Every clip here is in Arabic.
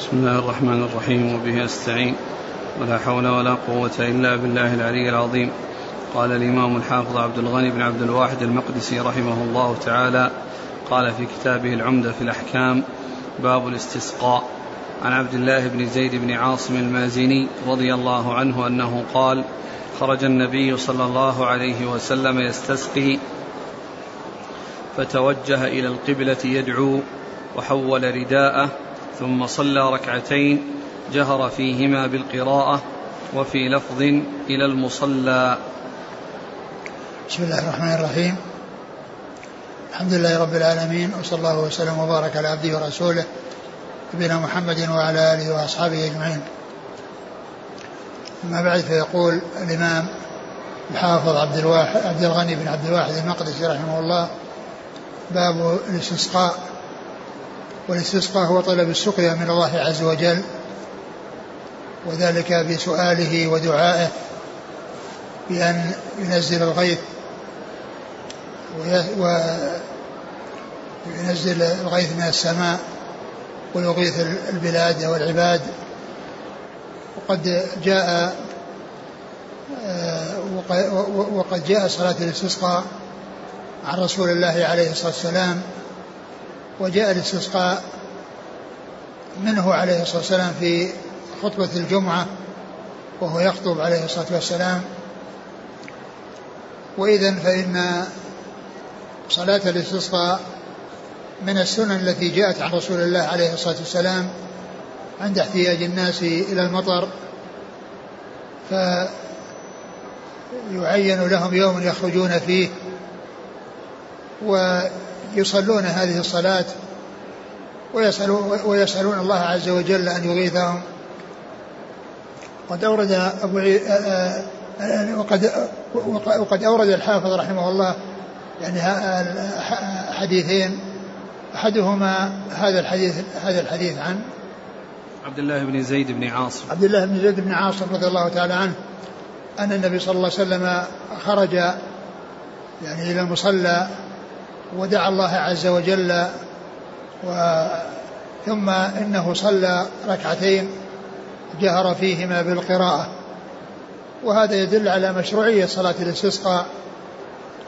بسم الله الرحمن الرحيم وبه استعين ولا حول ولا قوة إلا بالله العلي العظيم. قال الإمام الحافظ عبد الغني بن عبد الواحد المقدسي رحمه الله تعالى قال في كتابه العمدة في الأحكام باب الاستسقاء. عن عبد الله بن زيد بن عاصم المازني رضي الله عنه أنه قال خرج النبي صلى الله عليه وسلم يستسقي فتوجه إلى القبلة يدعو وحول رداءه ثم صلى ركعتين جهر فيهما بالقراءة وفي لفظ إلى المصلى. بسم الله الرحمن الرحيم. الحمد لله رب العالمين وصلى الله وسلم وبارك على عبده ورسوله نبينا محمد وعلى آله وأصحابه أجمعين. أما بعد فيقول الإمام الحافظ عبد الواحد عبد الغني بن عبد الواحد المقدسي رحمه الله باب الاستسقاء. والاستسقاء هو طلب السقيا من الله عز وجل وذلك بسؤاله ودعائه بأن ينزل الغيث وينزل الغيث من السماء ويغيث البلاد والعباد. وقد جاء وقد جاء صلاة الاستسقاء عن رسول الله عليه الصلاة والسلام وجاء الاستسقاء منه عليه الصلاة والسلام في خطبة الجمعة وهو يخطب عليه الصلاة والسلام. وإذا فإن صلاة الاستسقاء من السنن التي جاءت عن رسول الله عليه الصلاة والسلام عند احتياج الناس إلى المطر فيعين لهم يوم يخرجون فيه. ويصلون هذه الصلاة ويسألون, الله عز وجل أن يغيثهم. قد أورد أبو عي... وقد وقد أورد الحافظ رحمه الله يعني حديثين. أحدهما هذا الحديث هذا الحديث عن عبد الله بن زيد بن عاصم. عبد الله بن زيد بن عاصم رضي الله تعالى عنه أن النبي صلى الله عليه وسلم خرج يعني إلى المصلى ودعا الله عز وجل و ثم إنه صلى ركعتين جهر فيهما بالقراءة. وهذا يدل على مشروعية صلاة الاستسقاء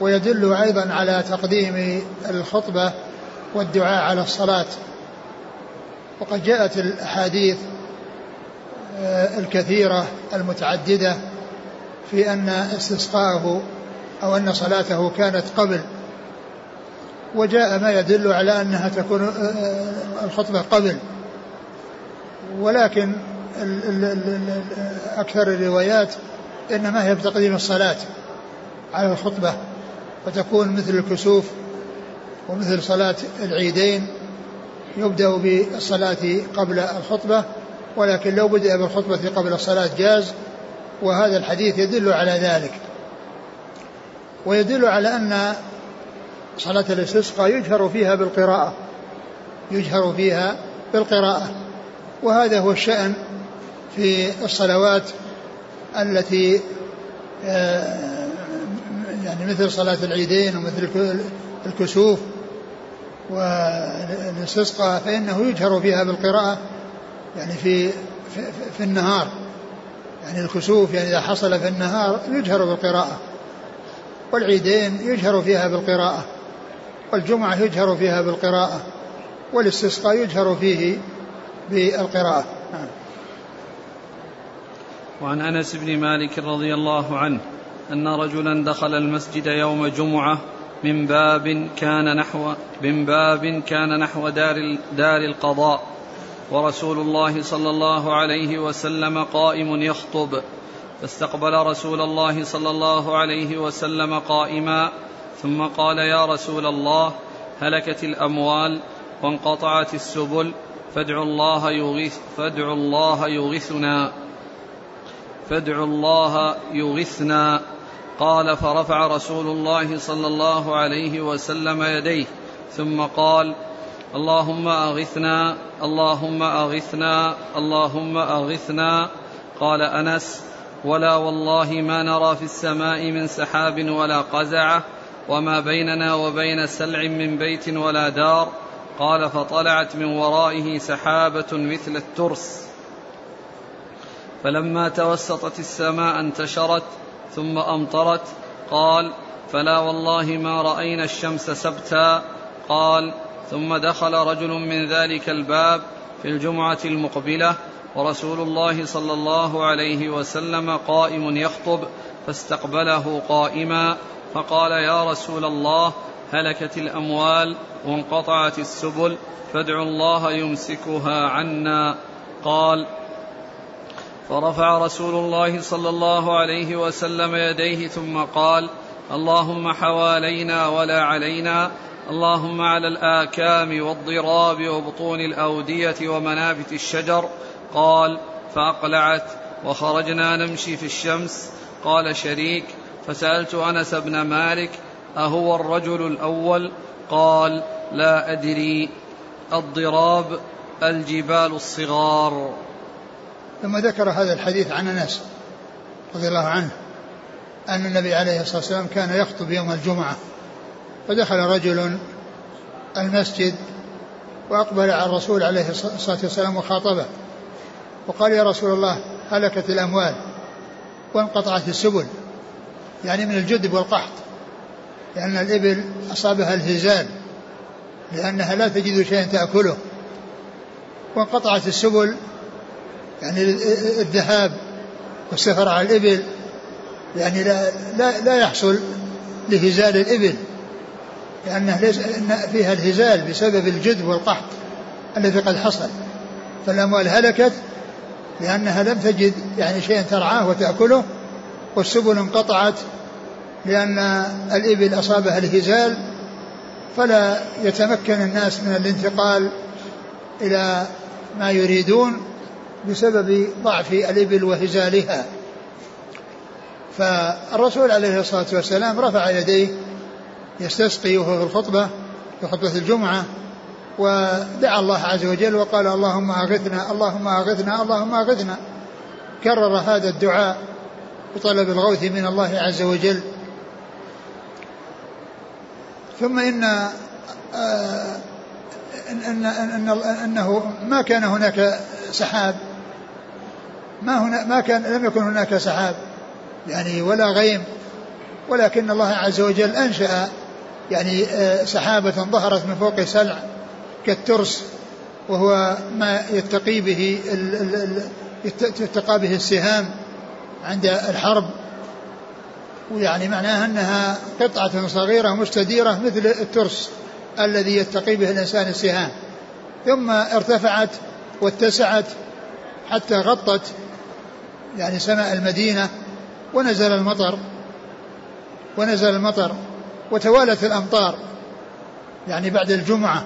ويدل أيضا على تقديم الخطبة والدعاء على الصلاة. وقد جاءت الأحاديث الكثيرة المتعددة في أن استسقاءه أو أن صلاته كانت قبل وجاء ما يدل على أنها تكون الخطبة قبل. ولكن أكثر الروايات إنما هي بتقديم الصلاة على الخطبة وتكون مثل الكسوف ومثل صلاة العيدين يبدأ بالصلاة قبل الخطبة ولكن لو بدأ بالخطبة قبل الصلاة جاز وهذا الحديث يدل على ذلك. ويدل على أن صلاة الاستسقاء يجهر فيها بالقراءة يجهر فيها بالقراءة. وهذا هو الشأن في الصلوات التي يعني مثل صلاة العيدين ومثل الكسوف والاستسقاء فإنه يجهر فيها بالقراءة يعني في في, في النهار. يعني الكسوف يعني إذا حصل في النهار يجهر بالقراءة والعيدين يجهر فيها بالقراءة. والجمعة يجهر فيها بالقراءة والاستسقاء يجهر فيه بالقراءة نعم. وعن أنس بن مالك رضي الله عنه أن رجلا دخل المسجد يوم جمعة من باب كان نحو من باب كان نحو دار دار القضاء ورسول الله صلى الله عليه وسلم قائم يخطب فاستقبل رسول الله صلى الله عليه وسلم قائما ثم قال يا رسول الله هلكت الأموال وانقطعت السبل فادعوا الله يغيث فادعوا الله يغثنا فادعوا الله يغثنا قال فرفع رسول الله صلى الله عليه وسلم يديه ثم قال اللهم اغثنا اللهم اغثنا اللهم اغثنا قال أنس ولا والله ما نرى في السماء من سحاب ولا قزعة وما بيننا وبين سلع من بيت ولا دار قال فطلعت من ورائه سحابة مثل الترس. فلما توسطت السماء انتشرت ثم أمطرت قال فلا والله ما رأينا الشمس سبتا. قال ثم دخل رجل من ذلك الباب في الجمعة المقبلة ورسول الله صلى الله عليه وسلم قائم يخطب فاستقبله قائما فقال يا رسول الله هلكت الأموال وانقطعت السبل فادعوا الله يمسكها عنا. قال فرفع رسول الله صلى الله عليه وسلم يديه ثم قال اللهم حوالينا ولا علينا اللهم على الآكام والضراب وبطون الأودية ومنابت الشجر. قال فأقلعت وخرجنا نمشي في الشمس. قال شريك فسألت أنس بن مالك أهو الرجل الأول؟ قال لا أدري الضراب الجبال الصغار. ثم ذكر هذا الحديث عن أنس رضي الله عنه أن النبي عليه الصلاة والسلام كان يخطب يوم الجمعة فدخل رجل المسجد وأقبل على الرسول عليه الصلاة والسلام وخاطبه وقال يا رسول الله هلكت الأموال وانقطعت السبل. يعني من الجدب والقحط. لأن الإبل أصابها الهزال لأنها لا تجد شيئا تأكله. وانقطعت السبل يعني الذهاب والسفر على الإبل يعني لا, لا, لا يحصل لهزال الإبل لأنه ليس فيها الهزال بسبب الجدب والقحط الذي قد حصل. فالأموال هلكت لأنها لم تجد يعني شيئا ترعاه وتأكله والسبل انقطعت لأن الإبل أصابها الهزال فلا يتمكن الناس من الانتقال إلى ما يريدون بسبب ضعف الإبل وهزالها. فالرسول عليه الصلاة والسلام رفع يديه يستسقي وهو في الخطبة في خطبة الجمعة ودعا الله عز وجل وقال اللهم أغثنا اللهم أغثنا اللهم أغثنا. كرر هذا الدعاء بطلب الغوث من الله عز وجل ثم إن آه إن, إن, إن أنه ما كان هناك سحاب. ما هنا ما كان لم يكن هناك سحاب يعني ولا غيم. ولكن الله عز وجل أنشأ يعني آه، سحابة ظهرت من فوق سلع كالترس وهو ما يتقي به يتقى به السهام عند الحرب. ويعني معناها أنها قطعة صغيرة مستديرة مثل الترس الذي يتقي به الإنسان السهام. ثم ارتفعت واتسعت حتى غطت يعني سماء المدينة ونزل المطر ونزل المطر وتوالت الأمطار يعني بعد الجمعة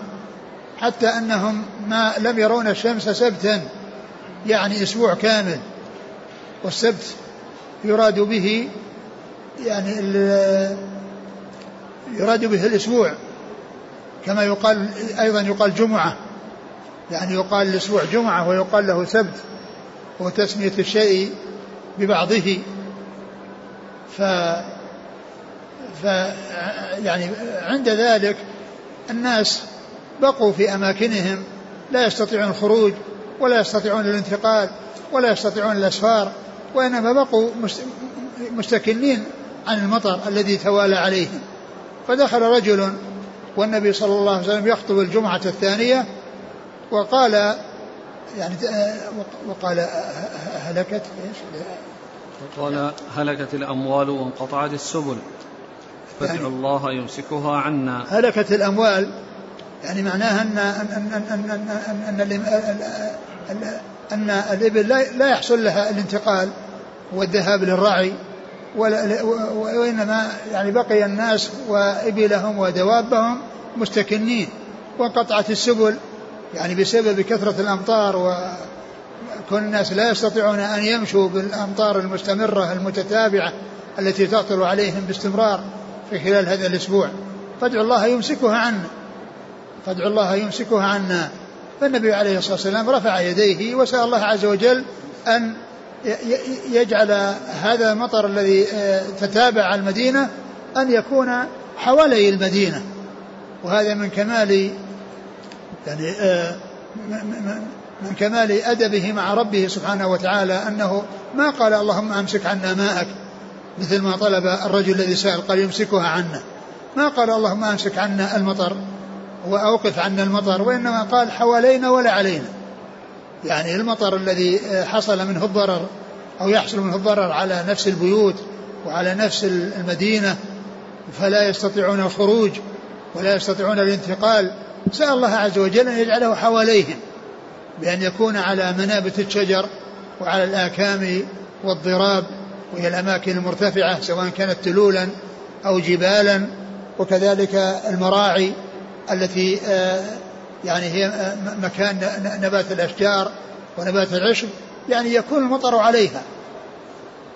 حتى أنهم ما لم يرون الشمس سبتا يعني أسبوع كامل والسبت يراد به يعني يراد به الأسبوع كما يقال أيضا يقال جمعة. يعني يقال الأسبوع جمعة ويقال له سبت وتسمية الشيء ببعضه. ف ف يعني عند ذلك الناس بقوا في أماكنهم لا يستطيعون الخروج ولا يستطيعون الانتقال ولا يستطيعون الأسفار وإنما بقوا مستكنين عن المطر الذي توالى عليهم فدخل رجل والنبي صلى الله عليه وسلم يخطب الجمعة الثانية وقال يعني وقال هلكت إيش؟ وقال هلكت الأموال وانقطعت السبل فادعوا يعني الله يمسكها عنا هلكت الأموال يعني معناها أن أن أن أن أن, أن, أن الإبل لا يحصل لها الانتقال والذهاب للرعي وإنما يعني بقي الناس وإبلهم ودوابهم مستكنين وانقطعت السبل يعني بسبب كثرة الأمطار وكون الناس لا يستطيعون أن يمشوا بالأمطار المستمرة المتتابعة التي تهطل عليهم باستمرار في خلال هذا الأسبوع. فادعوا الله يمسكها عنا. فادعوا الله يمسكها عنا. فالنبي عليه الصلاة والسلام رفع يديه وسأل الله عز وجل أن يجعل هذا المطر الذي آه، تتابع المدينة أن يكون حوالي المدينة. وهذا من كمال يعني آه، من كمال أدبه مع ربه سبحانه وتعالى أنه ما قال اللهم أمسك عنا ماءك مثل ما طلب الرجل الذي سأل قال يمسكها عنا. ما قال اللهم أمسك عنا المطر وأوقف عنا المطر وإنما قال حوالينا ولا علينا. يعني المطر الذي حصل منه الضرر أو يحصل منه الضرر على نفس البيوت وعلى نفس المدينة فلا يستطيعون الخروج ولا يستطيعون الانتقال سأل الله عز وجل أن يجعله حواليهم بأن يكون على منابت الشجر وعلى الآكام والضراب وهي الأماكن المرتفعة سواء كانت تلولا أو جبالا وكذلك المراعي التي آه، يعني هي مكان نبات الأشجار ونبات العشب يعني يكون المطر عليها.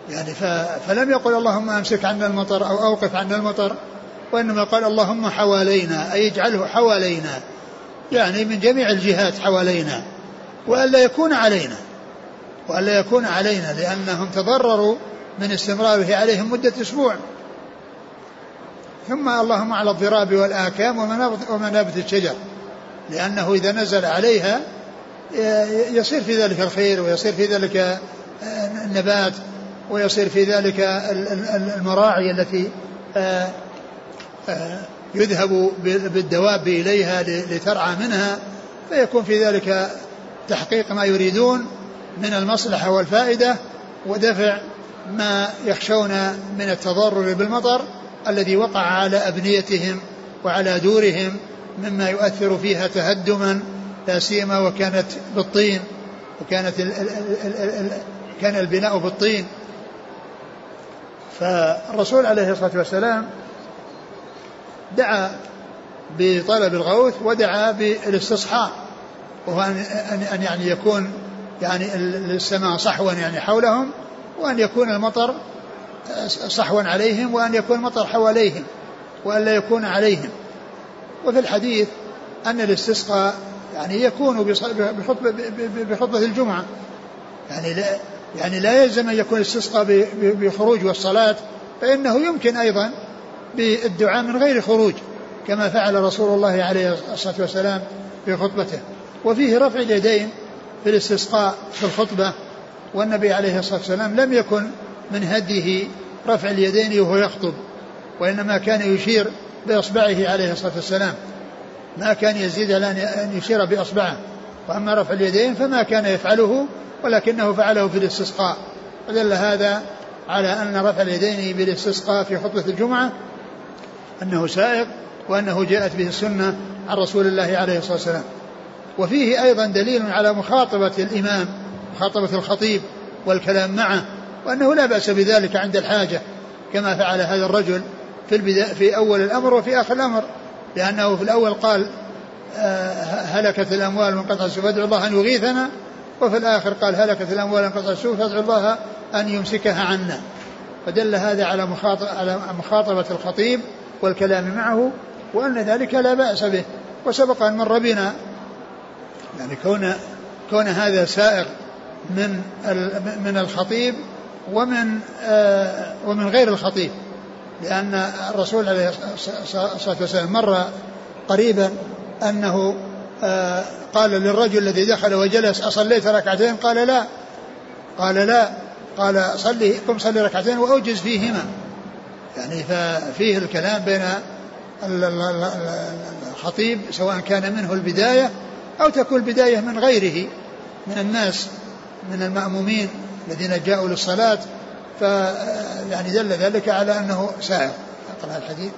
يعني فلم يقل اللهم أمسك عنا المطر أو أوقف عنا المطر وإنما قال اللهم حوالينا أي اجعله حوالينا. يعني من جميع الجهات حوالينا. وألا يكون علينا. وألا يكون علينا لأنهم تضرروا من استمراره عليهم مدة أسبوع. ثم اللهم على الضراب والآكام ومنابت الشجر. لأنه إذا نزل عليها يصير في ذلك الخير ويصير في ذلك النبات ويصير في ذلك المراعي التي آه، آه، يذهب بالدواب إليها لترعى منها. فيكون في ذلك تحقيق ما يريدون من المصلحة والفائدة ودفع ما يخشون من التضرر بالمطر الذي وقع على أبنيتهم وعلى دورهم مما يؤثر فيها تهدما لا سيما وكانت بالطين وكانت ال ال ال كان البناء بالطين. فالرسول عليه الصلاة والسلام دعا بطلب الغوث ودعا بالاستصحاء وهو أن يعني يكون يعني السماء صحوا يعني حولهم وأن يكون المطر صحوا عليهم وأن يكون المطر حواليهم وأن لا يكون عليهم. وفي الحديث أن الاستسقاء يعني يكون بخطبة, بخطبة الجمعة. يعني لا يعني لا يلزم أن يكون الاستسقاء بخروج والصلاة فإنه يمكن أيضا بالدعاء من غير خروج كما فعل رسول الله عليه الصلاة والسلام في خطبته. وفيه رفع اليدين في الاستسقاء في الخطبة والنبي عليه الصلاة والسلام لم يكن من هديه رفع اليدين وهو يخطب وإنما كان يشير بإصبعه عليه الصلاة والسلام. ما كان يزيد على أن يشير بإصبعه. وأما رفع اليدين فما كان يفعله ولكنه فعله في الاستسقاء. ودل هذا على أن رفع اليدين بالاستسقاء في خطبة الجمعة أنه سائق وأنه جاءت به السنة عن رسول الله عليه الصلاة والسلام. وفيه أيضا دليل على مخاطبة الإمام مخاطبة الخطيب والكلام معه وأنه لا بأس بذلك عند الحاجة كما فعل هذا الرجل في البداية في أول الأمر وفي آخر الأمر. لأنه في الأول قال آه، هلكت الأموال وانقطع السوء فادعوا الله أن يغيثنا. وفي الآخر قال هلكت الأموال وانقطع السوء فادعوا الله أن يمسكها عنا. فدل هذا على على مخاطبة الخطيب والكلام معه وأن ذلك لا بأس به. وسبق أن مر بنا يعني كون كون هذا سائق من من الخطيب ومن آه، ومن غير الخطيب. لأن الرسول عليه الصلاة والسلام مر قريبا أنه آه، قال للرجل الذي دخل وجلس أصليت ركعتين؟ قال لا. قال لا. قال صلي قم صلي ركعتين وأوجز فيهما. يعني ففيه الكلام بين الخطيب سواء كان منه البداية أو تكون البداية من غيره من الناس من المأمومين الذين جاءوا للصلاة. ف يعني دل ذلك على أنه سائر أقرأ الحديث.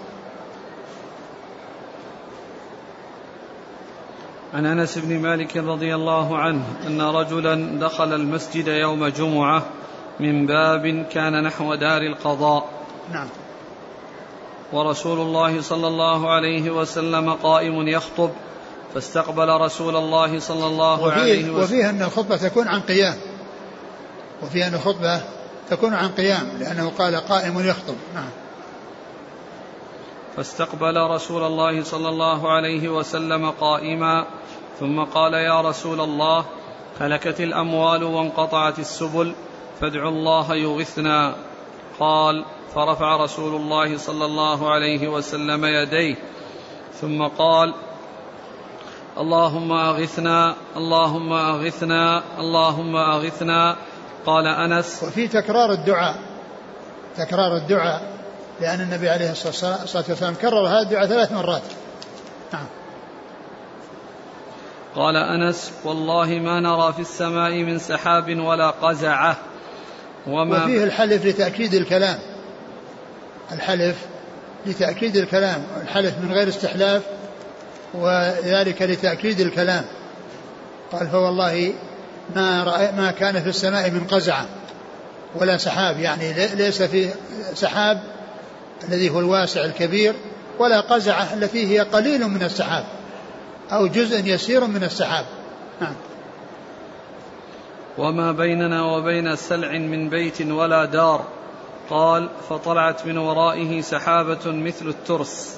عن أنس بن مالك رضي الله عنه أن رجلا دخل المسجد يوم جمعة من باب كان نحو دار القضاء. نعم. ورسول الله صلى الله عليه وسلم قائم يخطب فاستقبل رسول الله صلى الله عليه وسلم. وفيه أن الخطبة تكون عن قيام. وفيه أن الخطبة تكون عن قيام لأنه قال قائم يخطب. نعم. فاستقبل رسول الله صلى الله عليه وسلم قائما ثم قال يا رسول الله هلكت الأموال وانقطعت السبل فادعوا الله يغثنا. قال فرفع رسول الله صلى الله عليه وسلم يديه ثم قال اللهم أغثنا اللهم أغثنا اللهم أغثنا. قال أنس وفي تكرار الدعاء تكرار الدعاء لأن النبي عليه الصلاة والسلام كرر هذا الدعاء ثلاث مرات. نعم. قال أنس والله ما نرى في السماء من سحاب ولا قزعة وما وفيه الحلف لتأكيد الكلام. الحلف لتأكيد الكلام. الحلف من غير استحلاف وذلك لتأكيد الكلام. قال فوالله ما رأي ما كان في السماء من قزعه ولا سحاب. يعني ليس في سحاب الذي هو الواسع الكبير ولا قزعه التي هي قليل من السحاب أو جزء يسير من السحاب. نعم. وما بيننا وبين سلع من بيت ولا دار. قال فطلعت من ورائه سحابة مثل الترس.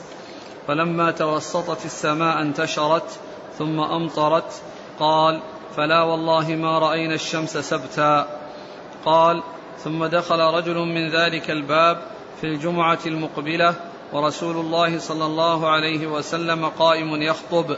فلما توسطت السماء انتشرت ثم أمطرت. قال فلا والله ما رأينا الشمس سبتا. قال ثم دخل رجل من ذلك الباب في الجمعة المقبلة ورسول الله صلى الله عليه وسلم قائم يخطب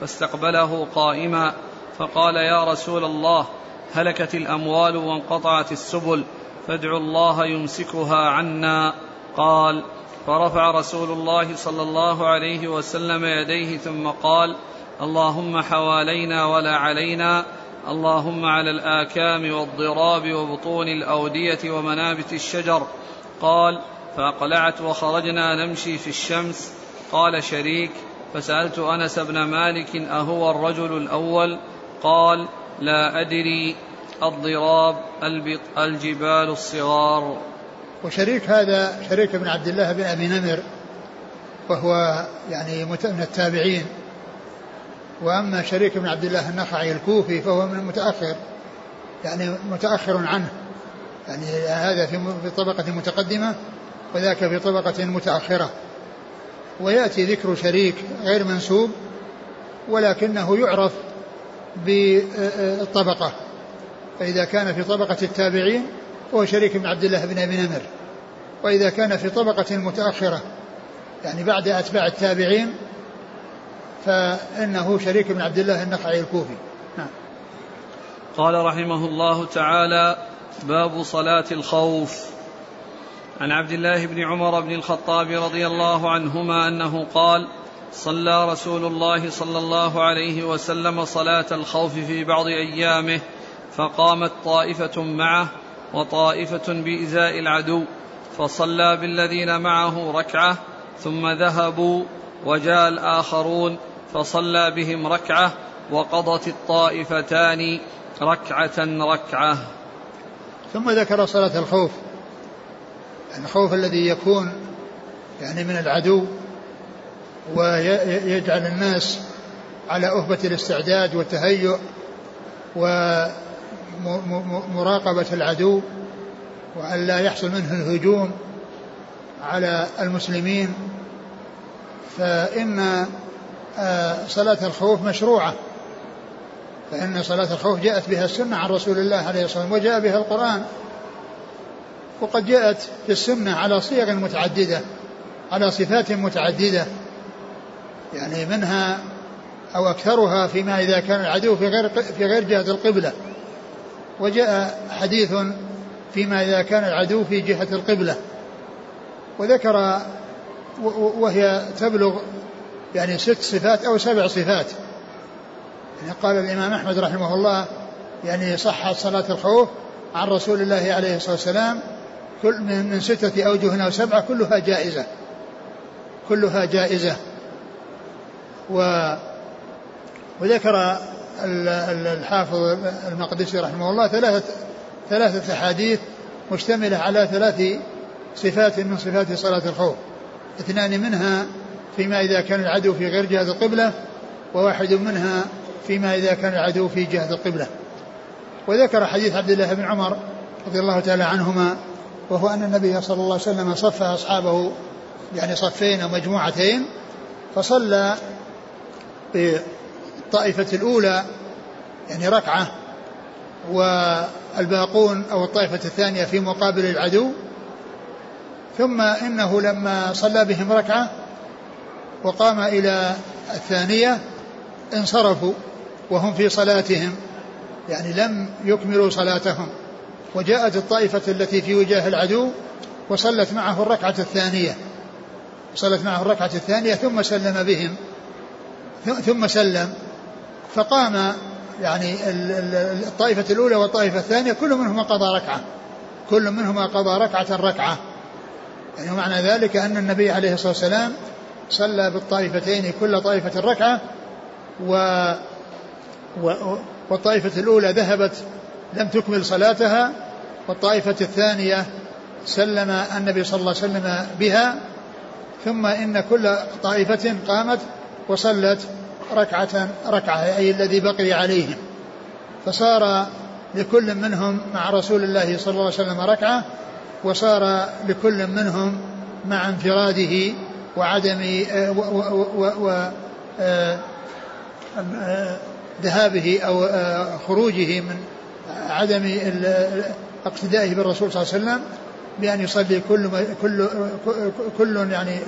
فاستقبله قائما فقال يا رسول الله هلكت الأموال وانقطعت السبل فادعوا الله يمسكها عنا. قال فرفع رسول الله صلى الله عليه وسلم يديه ثم قال اللهم حوالينا ولا علينا. اللهم على الآكام والضراب وبطون الأودية ومنابت الشجر. قال فأقلعت وخرجنا نمشي في الشمس. قال شريك فسألت أنس بن مالك أهو الرجل الأول؟ قال لا أدري. الضراب الجبال الصغار. وشريك هذا شريك بن عبد الله بن أبي نمر وهو يعني من التابعين. وأما شريك بن عبد الله النخعي الكوفي فهو من المتأخر يعني متأخر عنه يعني هذا في طبقة متقدمة وذاك في طبقة متأخرة. ويأتي ذكر شريك غير منسوب ولكنه يعرف بالطبقة. فإذا كان في طبقة التابعين فهو شريك بن عبد الله بن أبي نمر. وإذا كان في طبقة متأخرة يعني بعد أتباع التابعين فإنه شريك بن عبد الله النخعي الكوفي. نعم. قال رحمه الله تعالى باب صلاة الخوف. عن عبد الله بن عمر بن الخطاب رضي الله عنهما أنه قال صلى رسول الله صلى الله عليه وسلم صلاة الخوف في بعض أيامه فقامت طائفة معه وطائفة بإزاء العدو فصلى بالذين معه ركعة ثم ذهبوا وجاء الآخرون فصلى بهم ركعة وقضت الطائفتان ركعة ركعة. ثم ذكر صلاة الخوف الخوف الذي يكون يعني من العدو ويجعل الناس على أهبة الاستعداد والتهيؤ ومراقبة العدو وأن لا يحصل منه الهجوم على المسلمين. آه، صلاة الخوف مشروعة. فإن صلاة الخوف جاءت بها السنة عن رسول الله عليه الصلاة والسلام وجاء بها القرآن. وقد جاءت في السنة على صيغ متعددة على صفات متعددة. يعني منها أو أكثرها فيما إذا كان العدو في غير في غير جهة القبلة. وجاء حديث فيما إذا كان العدو في جهة القبلة. وذكر وهي تبلغ يعني ست صفات أو سبع صفات. يعني قال الإمام أحمد رحمه الله يعني صحت صلاة الخوف عن رسول الله عليه الصلاة والسلام كل من, من ستة أوجه أو سبعة كلها جائزة. كلها جائزة. و وذكر الحافظ المقدسي رحمه الله ثلاثة ثلاثة أحاديث مشتملة على ثلاث صفات من صفات صلاة الخوف. اثنان منها فيما إذا كان العدو في غير جهة القبلة وواحد منها فيما إذا كان العدو في جهة القبلة. وذكر حديث عبد الله بن عمر رضي الله تعالى عنهما وهو أن النبي صلى الله عليه وسلم صف أصحابه يعني صفين أو مجموعتين فصلى بالطائفة الأولى يعني ركعة والباقون أو الطائفة الثانية في مقابل العدو. ثم إنه لما صلى بهم ركعة وقام إلى الثانية انصرفوا وهم في صلاتهم يعني لم يكملوا صلاتهم. وجاءت الطائفة التي في وجاه العدو وصلت معه الركعة الثانية. صلت معه الركعة الثانية ثم سلم بهم. ثم سلم. فقام يعني الطائفة الأولى والطائفة الثانية كل منهما قضى ركعة. كل منهما قضى ركعة ركعة يعني معنى ذلك أن النبي عليه الصلاة والسلام صلى بالطائفتين كل طائفة ركعة و والطائفة الأولى ذهبت لم تكمل صلاتها والطائفة الثانية سلم النبي صلى الله عليه وسلم بها ثم إن كل طائفة قامت وصلت ركعة ركعة أي الذي بقي عليهم. فصار لكل منهم مع رسول الله صلى الله عليه وسلم ركعة وصار لكل منهم مع انفراده وعدم آه، آه، آه، ذهابه أو خروجه من عدم اقتدائه بالرسول صلى الله عليه وسلم بأن يصلي كل كل كل يعني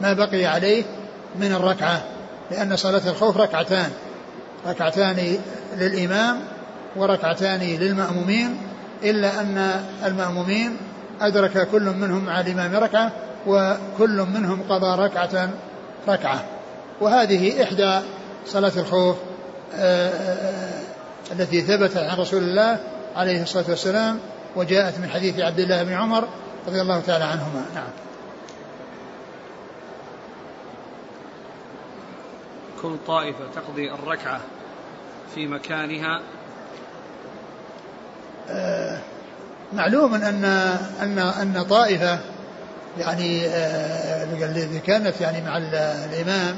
ما بقي عليه من الركعة لأن صلاة الخوف ركعتان ركعتان للإمام وركعتان للمأمومين إلا أن المأمومين أدرك كل منهم مع الإمام ركعة وكل منهم قضى ركعة ركعة. وهذه إحدى صلاة الخوف آه، آه، التي ثبتت عن رسول الله عليه الصلاة والسلام وجاءت من حديث عبد الله بن عمر رضي الله تعالى عنهما. نعم. كل طائفة تقضي الركعة في مكانها. آه معلوم أن أن أن طائفة يعني آه التي كانت يعني مع الإمام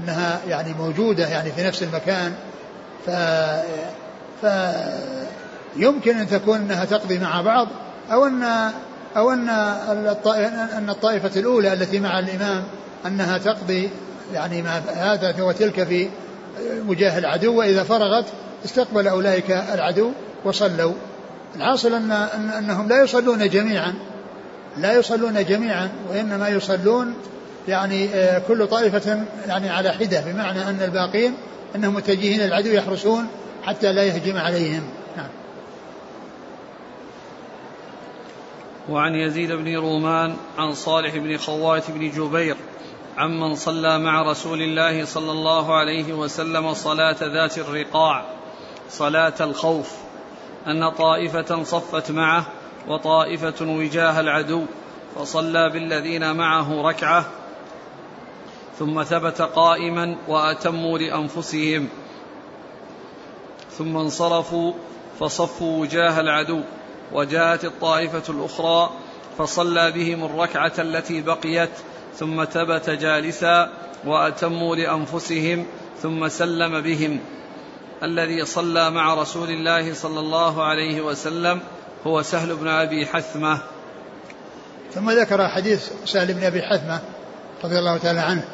أنها يعني موجودة يعني في نفس المكان ف فيمكن أن تكون أنها تقضي مع بعض أو أن أو أن أن الطائفة الأولى التي مع الإمام أنها تقضي يعني ما هذا وتلك في وجاه العدو وإذا فرغت استقبل أولئك العدو وصلوا. الحاصل أن أنهم لا يصلون جميعا. لا يصلون جميعا وإنما يصلون يعني آه، كل طائفة يعني على حدة بمعنى أن الباقين أنهم متجهين العدو يحرسون حتى لا يهجم عليهم. نعم. وعن يزيد بن رومان عن صالح بن خوات بن جبير عمن صلى مع رسول الله صلى الله عليه وسلم صلاة ذات الرقاع صلاة الخوف أن طائفة صفت معه وطائفة وجاه العدو فصلى بالذين معه ركعة ثم ثبت قائما وأتموا لأنفسهم. ثم انصرفوا فصفوا وجاه العدو. وجاءت الطائفة الأخرى فصلى بهم الركعة التي بقيت ثم ثبت جالسا وأتموا لأنفسهم ثم سلم بهم. الذي صلى مع رسول الله صلى الله عليه وسلم هو سهل بن أبي حثمة. ثم ذكر حديث سهل بن أبي حثمة رضي الله تعالى عنه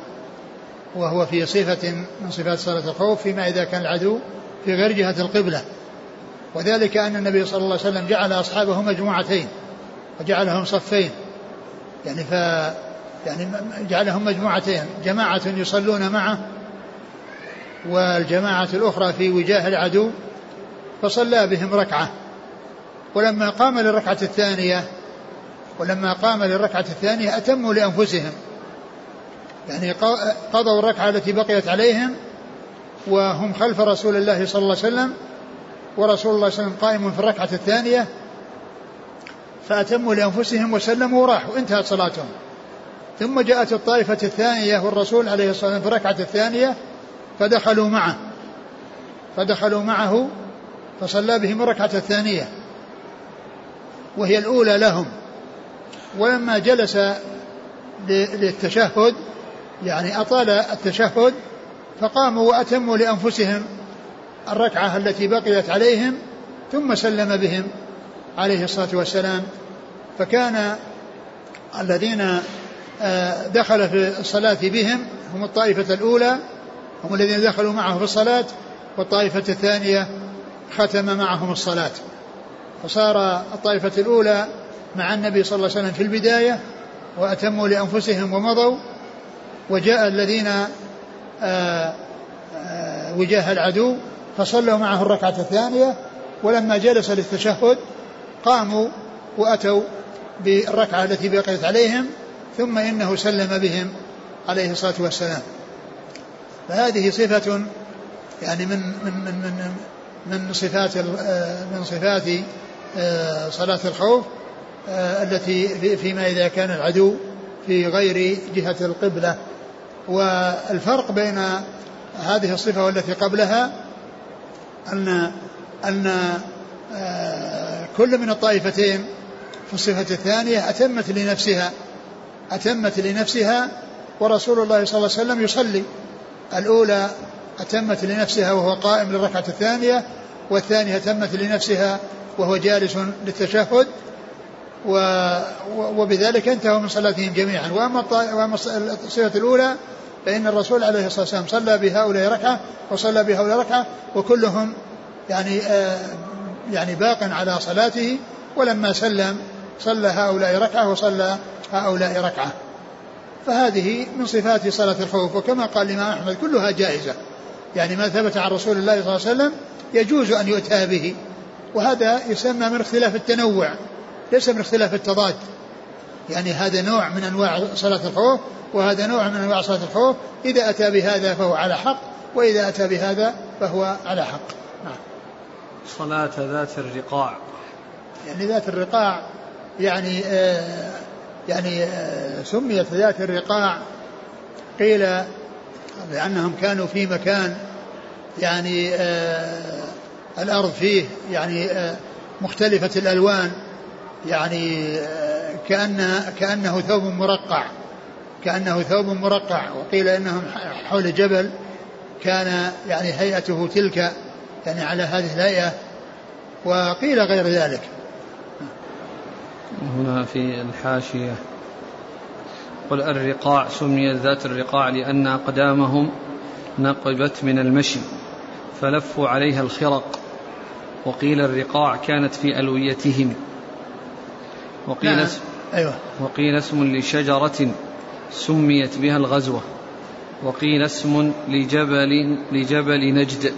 وهو في صفة من صفات صلاة الخوف فيما إذا كان العدو في غير جهة القبلة. وذلك أن النبي صلى الله عليه وسلم جعل أصحابه مجموعتين وجعلهم صفين. يعني ف يعني جعلهم مجموعتين جماعة يصلون معه والجماعة الأخرى في وجاه العدو فصلى بهم ركعة. ولما قام للركعة الثانية ولما قام للركعة الثانية أتموا لأنفسهم. يعني قضوا الركعة التي بقيت عليهم وهم خلف رسول الله صلى الله عليه وسلم ورسول الله صلى الله عليه وسلم قائم في الركعة الثانية فأتموا لأنفسهم وسلموا وراحوا انتهت صلاتهم. ثم جاءت الطائفة الثانية والرسول عليه الصلاة والسلام في الركعة الثانية فدخلوا معه. فدخلوا معه فصلى بهم الركعة الثانية. وهي الأولى لهم. ولما جلس للتشهد يعني أطال التشهد فقاموا وأتموا لأنفسهم الركعة التي بقيت عليهم ثم سلم بهم عليه الصلاة والسلام. فكان الذين آه، دخل في الصلاة بهم هم الطائفة الأولى هم الذين دخلوا معه في الصلاة والطائفة الثانية ختم معهم الصلاة. فصار الطائفة الأولى مع النبي صلى الله عليه وسلم في البداية وأتموا لأنفسهم ومضوا وجاء الذين آه، آه، وجاه العدو فصلوا معه الركعة الثانية ولما جلس للتشهد قاموا وأتوا بالركعة التي بقيت عليهم ثم إنه سلم بهم عليه الصلاة والسلام. فهذه صفة يعني من من من من, من صفات من صفات آه، صلاة الخوف آه، التي فيما إذا كان العدو في غير جهة القبلة. والفرق بين هذه الصفة والتي قبلها أن أن آه، كل من الطائفتين في الصفة الثانية أتمت لنفسها أتمت لنفسها ورسول الله صلى الله عليه وسلم يصلي. الأولى أتمت لنفسها وهو قائم للركعة الثانية والثانية أتمت لنفسها وهو جالس للتشهد وبذلك انتهوا من صلاتهم جميعا. وأما وأما الصفه الأولى فإن الرسول عليه الصلاة والسلام صلى بهؤلاء ركعة وصلى بهؤلاء ركعة وكلهم يعني آه يعني باق على صلاته ولما سلم صلى هؤلاء ركعة وصلى هؤلاء ركعة. فهذه من صفات صلاة الخوف. وكما قال الإمام أحمد كلها جائزة. يعني ما ثبت عن رسول الله صلى الله عليه وسلم يجوز أن يؤتى به. وهذا يسمى من اختلاف التنوع ليس من اختلاف التضاد. يعني هذا نوع من أنواع صلاة الخوف وهذا نوع من أنواع صلاة الخوف. إذا أتى بهذا فهو على حق وإذا أتى بهذا فهو على حق. نعم. صلاة ذات الرقاع. يعني ذات الرقاع يعني آه يعني آه سميت ذات الرقاع قيل لأنهم كانوا في مكان يعني آه الأرض فيه يعني آه مختلفة الألوان يعني آه كأن كأنه ثوب مرقع كأنه ثوب مرقع. وقيل إنهم حول جبل كان يعني هيئته تلك يعني على هذه الهيئة وقيل غير ذلك. هنا في الحاشية قل الرقاع سميت ذات الرقاع لأن أقدامهم نقبت من المشي فلفوا عليها الخرق. وقيل الرقاع كانت في ألويتهم. وقيل نعم. اسم أيوة. وقيل اسم لشجرة سميت بها الغزوة. وقيل اسم لجبل لجبل نجد.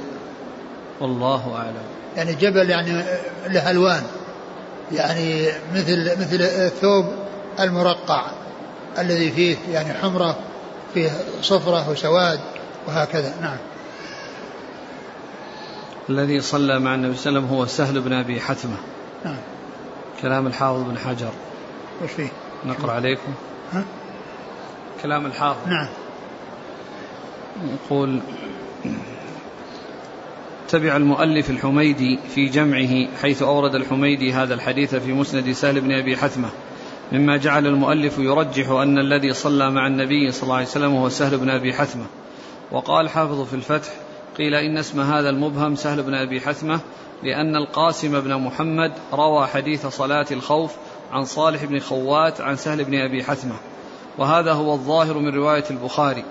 والله أعلم. يعني جبل يعني له ألوان. يعني مثل مثل الثوب المرقع الذي فيه يعني حمرة فيه صفرة وسواد وهكذا. نعم. الذي صلى مع النبي صلى الله عليه وسلم هو سهل بن أبي حتمة. نعم. كلام الحافظ بن حجر. وش فيه؟ نقرأ عليكم. ها؟ كلام الحافظ. نعم. يقول تبع المؤلف الحميدي في جمعه حيث أورد الحميدي هذا الحديث في مسند سهل بن أبي حثمة مما جعل المؤلف يرجح أن الذي صلى مع النبي صلى الله عليه وسلم هو سهل بن أبي حثمة وقال حافظ في الفتح قيل إن اسم هذا المبهم سهل بن أبي حثمة لأن القاسم بن محمد روى حديث صلاة الخوف عن صالح بن خوات عن سهل بن أبي حثمة. وهذا هو الظاهر من رواية البخاري.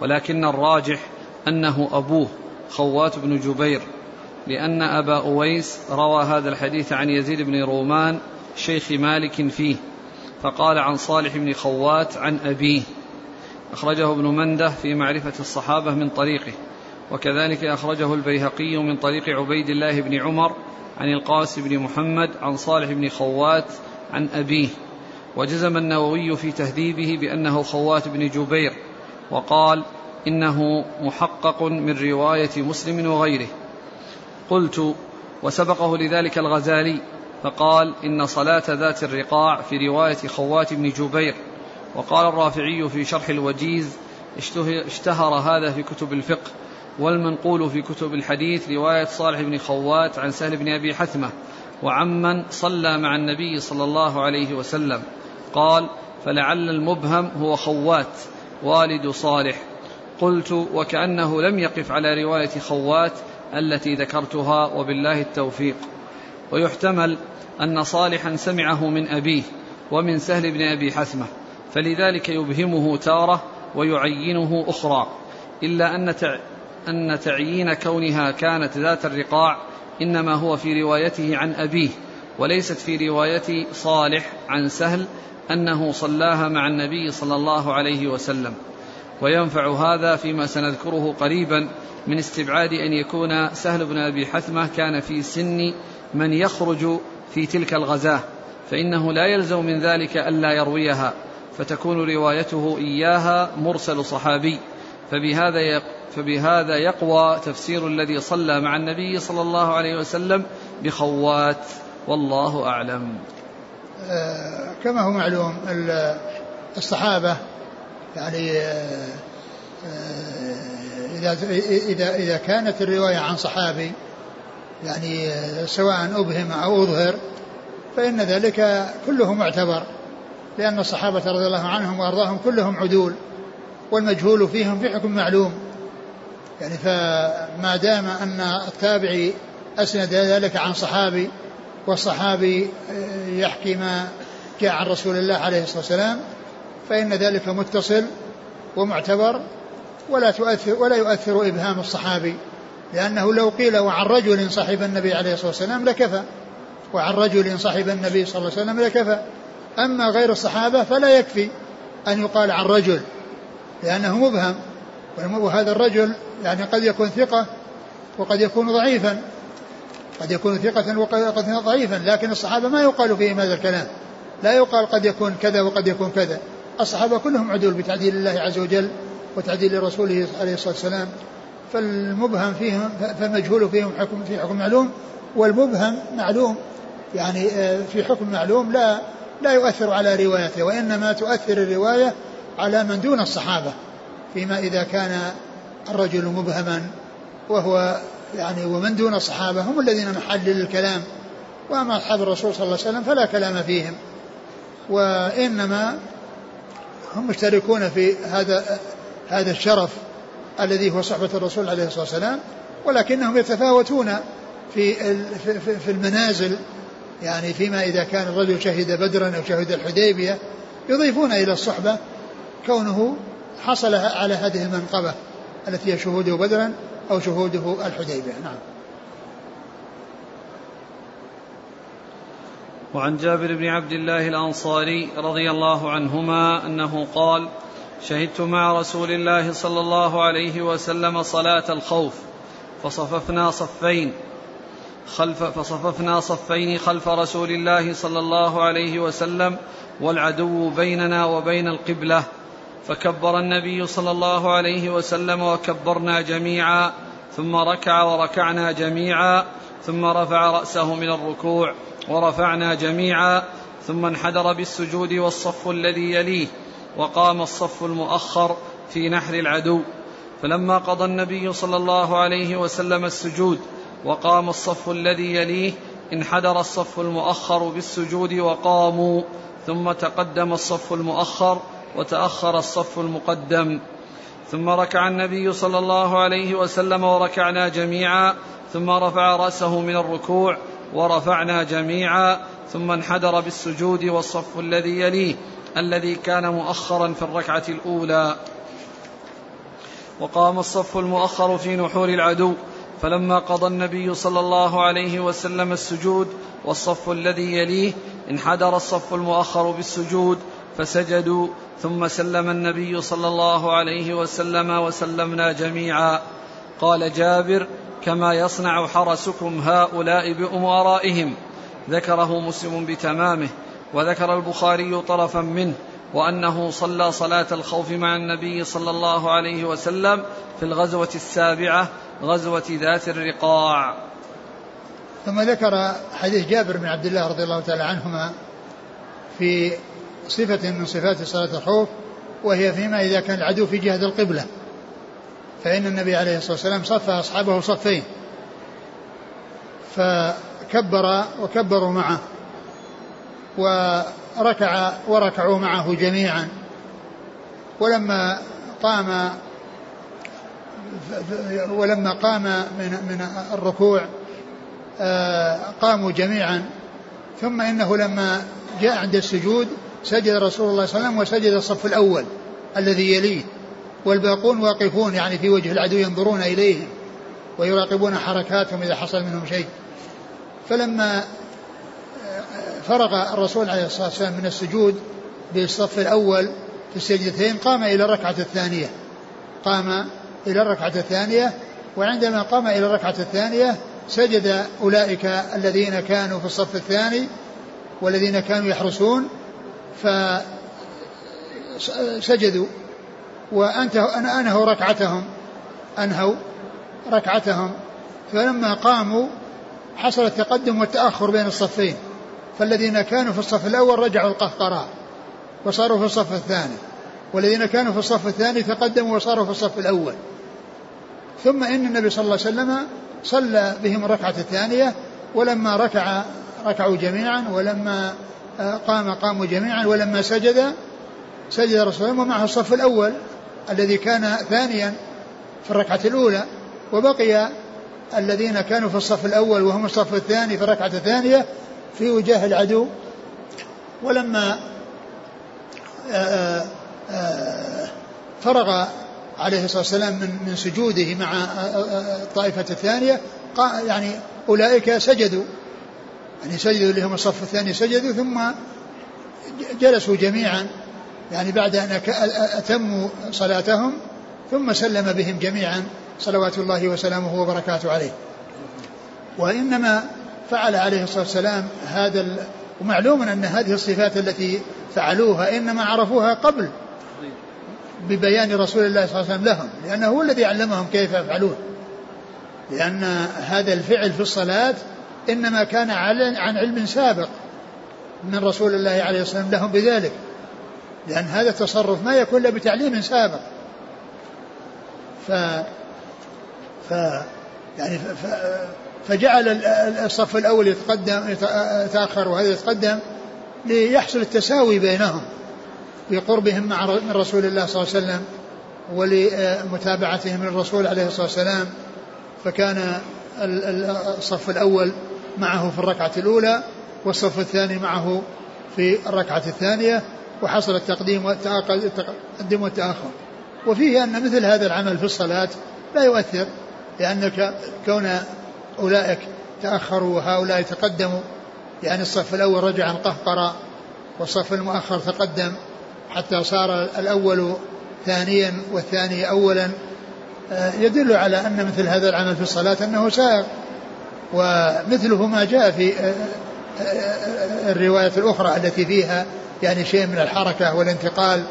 ولكن الراجح أنه أبوه خوات بن جبير لأن أبا أويس روى هذا الحديث عن يزيد بن رومان شيخ مالك فيه فقال عن صالح بن خوات عن أبيه. أخرجه ابن مندة في معرفة الصحابة من طريقه. وكذلك أخرجه البيهقي من طريق عبيد الله بن عمر عن القاسم بن محمد عن صالح بن خوات عن أبيه. وجزم النووي في تهذيبه بأنه خوات بن جبير وقال إنه محقق من رواية مسلم وغيره. قلت وسبقه لذلك الغزالي فقال إن صلاة ذات الرقاع في رواية خوات بن جبير. وقال الرافعي في شرح الوجيز اشتهر هذا في كتب الفقه. والمنقول في كتب الحديث رواية صالح بن خوات عن سهل بن أبي حثمة وعمن صلى مع النبي صلى الله عليه وسلم. قال فلعل المبهم هو خوات والد صالح. قلت وكأنه لم يقف على رواية خوات التي ذكرتها وبالله التوفيق. ويحتمل أن صالحا سمعه من أبيه ومن سهل بن أبي حثمة فلذلك يبهمه تارة ويعينه أخرى إلا أن أن تعيين كونها كانت ذات الرقاع إنما هو في روايته عن أبيه وليست في رواية صالح عن سهل أنه صلاها مع النبي صلى الله عليه وسلم. وينفع هذا فيما سنذكره قريبا من استبعاد أن يكون سهل بن أبي حثمة كان في سن من يخرج في تلك الغزاة فإنه لا يلزم من ذلك ألا يرويها فتكون روايته إياها مرسل صحابي فبهذا فبهذا يقوى تفسير الذي صلى مع النبي صلى الله عليه وسلم بخوات والله أعلم. آه، كما هو معلوم الصحابة يعني آه، آه، إذا إذا إذا كانت الرواية عن صحابي يعني سواء أبهم أو أظهر فإن ذلك كله معتبر لأن الصحابة رضي الله عنهم وأرضاهم كلهم عدول والمجهول فيهم في حكم معلوم. يعني فما دام أن التابعي أسند ذلك عن صحابي والصحابي يحكي ما جاء عن رسول الله عليه الصلاة والسلام فإن ذلك متصل ومعتبر ولا تؤثر ولا يؤثر إبهام الصحابي لأنه لو قيل وعن رجل صحب النبي عليه الصلاة والسلام لكفى وعن رجل صحب النبي صلى الله عليه وسلم لكفى. أما غير الصحابة فلا يكفي أن يقال عن رجل لأنه مبهم. وهذا الرجل يعني قد يكون ثقة وقد يكون ضعيفا. قد يكون ثقة وقد يكون ضعيفا لكن الصحابة ما يقال فيهم هذا الكلام. لا يقال قد يكون كذا وقد يكون كذا. الصحابة كلهم عدول بتعديل الله عز وجل وتعديل رسوله عليه الصلاة والسلام. فالمبهم فيهم فالمجهول فيهم حكم في حكم معلوم والمبهم معلوم. يعني آه، في حكم معلوم لا لا يؤثر على روايته وإنما تؤثر الرواية على من دون الصحابة. فيما إذا كان الرجل مبهما وهو يعني ومن دون الصحابة هم الذين محل الكلام وأما أصحاب الرسول صلى الله عليه وسلم فلا كلام فيهم وإنما هم مشتركون في هذا هذا الشرف الذي هو صحبة الرسول عليه الصلاة والسلام ولكنهم يتفاوتون في في المنازل يعني فيما إذا كان الرجل شهد بدرا أو شهد الحديبية يضيفون إلى الصحبة كونه حصل على هذه المنقبة التي هي شهوده بدرا أو شهوده الحديبية. نعم. وعن جابر بن عبد الله الأنصاري رضي الله عنهما أنه قال شهدت مع رسول الله صلى الله عليه وسلم صلاة الخوف فصففنا صفين خلف فصففنا صفين خلف رسول الله صلى الله عليه وسلم والعدو بيننا وبين القبلة فكبر النبي صلى الله عليه وسلم وكبرنا جميعا ثم ركع وركعنا جميعا ثم رفع رأسه من الركوع ورفعنا جميعا ثم انحدر بالسجود والصف الذي يليه وقام الصف المؤخر في نحر العدو. فلما قضى النبي صلى الله عليه وسلم السجود وقام الصف الذي يليه انحدر الصف المؤخر بالسجود وقاموا ثم تقدم الصف المؤخر وتأخر الصف المقدم. ثم ركع النبي صلى الله عليه وسلم وركعنا جميعا. ثم رفع رأسه من الركوع ورفعنا جميعا. ثم انحدر بالسجود والصف الذي يليه الذي كان مؤخرا في الركعة الأولى. وقام الصف المؤخر في نحور العدو. فلما قضى النبي صلى الله عليه وسلم السجود والصف الذي يليه انحدر الصف المؤخر بالسجود فسجدوا ثم سلم النبي صلى الله عليه وسلم وسلمنا جميعا. قال جابر كما يصنع حرسكم هؤلاء بأمرائهم ذكره مسلم بتمامه وذكر البخاري طرفا منه وأنه صلى صلاة الخوف مع النبي صلى الله عليه وسلم في الغزوة السابعة غزوة ذات الرقاع. ثم ذكر حديث جابر بن عبد الله رضي الله تعالى عنهما في صفة من صفات صلاة الخوف وهي فيما إذا كان العدو في جهة القبلة. فإن النبي عليه الصلاة والسلام صف أصحابه صفين. فكبر وكبروا معه وركع وركعوا معه جميعا. ولما قام ولما قام من من الركوع آه، قاموا جميعا. ثم إنه لما جاء عند السجود سجد رسول الله صلى الله عليه وسلم وسجد الصف الأول الذي يليه والباقون واقفون يعني في وجه العدو ينظرون اليهم ويراقبون حركاتهم إذا حصل منهم شيء. فلما فرغ الرسول عليه الصلاة والسلام من السجود بالصف الأول في السجدتين قام إلى الركعة الثانية. قام إلى الركعة الثانية وعندما قام إلى الركعة الثانية سجد أولئك الذين كانوا في الصف الثاني والذين كانوا يحرسون فسجدوا. وأنتهوا أنهوا ركعتهم. أنهوا ركعتهم. فلما قاموا حصل التقدم والتأخر بين الصفين. فالذين كانوا في الصف الأول رجعوا القهقراء وصاروا في الصف الثاني. والذين كانوا في الصف الثاني تقدموا وصاروا في الصف الأول. ثم إن النبي صلى الله عليه وسلم صلى بهم الركعة الثانية ولما ركع ركعوا جميعا ولما قام قاموا جميعا ولما سجد سجد رسول الله ومعه الصف الأول الذي كان ثانيا في الركعة الأولى وبقي الذين كانوا في الصف الأول وهم الصف الثاني في الركعة الثانية في وجاه العدو. ولما آه، آه، فرغ عليه الصلاة والسلام من من سجوده مع الطائفة الثانية يعني أولئك سجدوا. يعني سجدوا اللي هم الصف الثاني سجدوا ثم جلسوا جميعا. يعني بعد أن أتموا صلاتهم ثم سلم بهم جميعا صلوات الله وسلامه وبركاته عليه. وإنما فعل عليه الصلاة والسلام هذا ومعلوم أن هذه الصفات التي فعلوها إنما عرفوها قبل ببيان رسول الله صلى الله عليه وسلم لهم لأنه هو الذي علمهم كيف يفعلون. لأن هذا الفعل في الصلاة إنما كان عن علم سابق من رسول الله عليه الصلاة والسلام لهم بذلك. لأن هذا التصرف ما يكون إلا بتعليم سابق. ف ف يعني ف فجعل الصف الأول يتقدم يتأخر وهذا يتقدم ليحصل التساوي بينهم بقربهم مع من رسول الله صلى الله عليه وسلم ولمتابعتهم للرسول عليه الصلاة والسلام. فكان الصف الأول معه في الركعة الأولى والصف الثاني معه في الركعة الثانية وحصل التقديم والتقدم والتأخر. وفيه أن مثل هذا العمل في الصلاة لا يؤثر لأنك كون أولئك تأخروا وهؤلاء تقدموا يعني الصف الأول رجع القهقرة والصف المؤخر تقدم حتى صار الأول ثانيا والثاني أولا. آه، يدل على أن مثل هذا العمل في الصلاة أنه سائغ. ومثله ما جاء في آه، آه، الرواية الأخرى التي فيها يعني شيء من الحركة والانتقال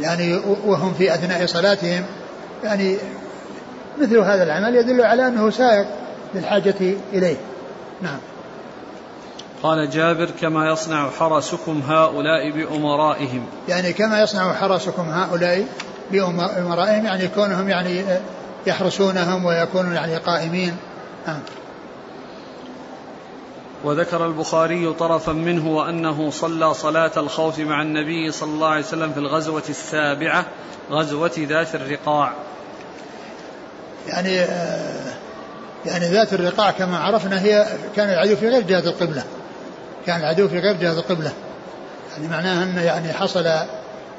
يعني وهم في أثناء صلاتهم. يعني مثل هذا العمل يدل على أنه سائغ للحاجة إليه. نعم. قال جابر كما يصنع حرسكم هؤلاء بأمرائهم. يعني كما يصنع حرسكم هؤلاء بأمرائهم يعني كونهم يعني يحرسونهم ويكونون يعني قائمين. نعم. وذكر البخاري طرفا منه وأنه صلى صلاة الخوف مع النبي صلى الله عليه وسلم في الغزوة السابعة غزوة ذات الرقاع. يعني آه، يعني ذات الرقاع كما عرفنا هي كان العدو في غير جهة القبلة. كان العدو في غير جهة القبلة. يعني معناها أنه يعني حصل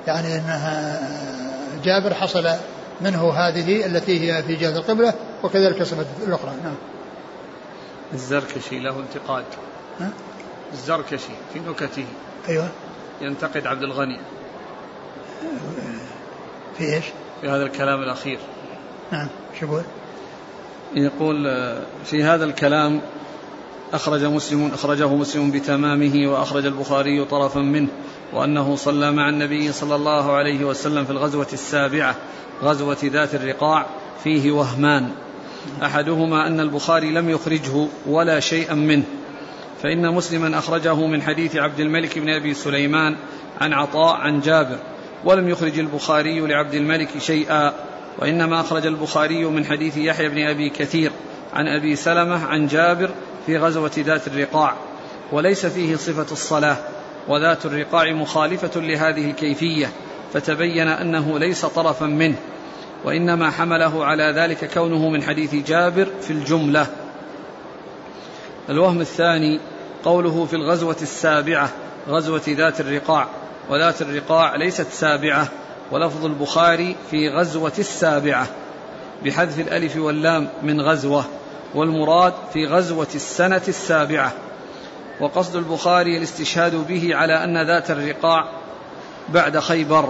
يعني أنها جابر حصل منه هذه التي هي في جهة القبلة وكذلك الصفة الأخرى. نعم. الزركشي له انتقاد. ها؟ الزركشي في نكته. أيوة. ينتقد عبد الغني. في إيش؟ في هذا الكلام الأخير. نعم. شو يقول؟ يقول في هذا الكلام أخرج مسلم أخرجه مسلم بتمامه وأخرج البخاري طرفا منه وأنه صلى مع النبي صلى الله عليه وسلم في الغزوة السابعة غزوة ذات الرقاع فيه وهمان. أحدهما أن البخاري لم يخرجه ولا شيئا منه. فإن مسلما أخرجه من حديث عبد الملك بن أبي سليمان عن عطاء عن جابر ولم يخرج البخاري لعبد الملك شيئا وإنما أخرج البخاري من حديث يحيى بن أبي كثير عن أبي سلمة عن جابر في غزوة ذات الرقاع. وليس فيه صفة الصلاة وذات الرقاع مخالفة لهذه الكيفية فتبين أنه ليس طرفا منه. وإنما حمله على ذلك كونه من حديث جابر في الجملة. الوهم الثاني قوله في الغزوة السابعة غزوة ذات الرقاع وذات الرقاع ليست سابعة ولفظ البخاري في غزوة السابعة بحذف الألف واللام من غزوة والمراد في غزوة السنة السابعة. وقصد البخاري الاستشهاد به على أن ذات الرقاع بعد خيبر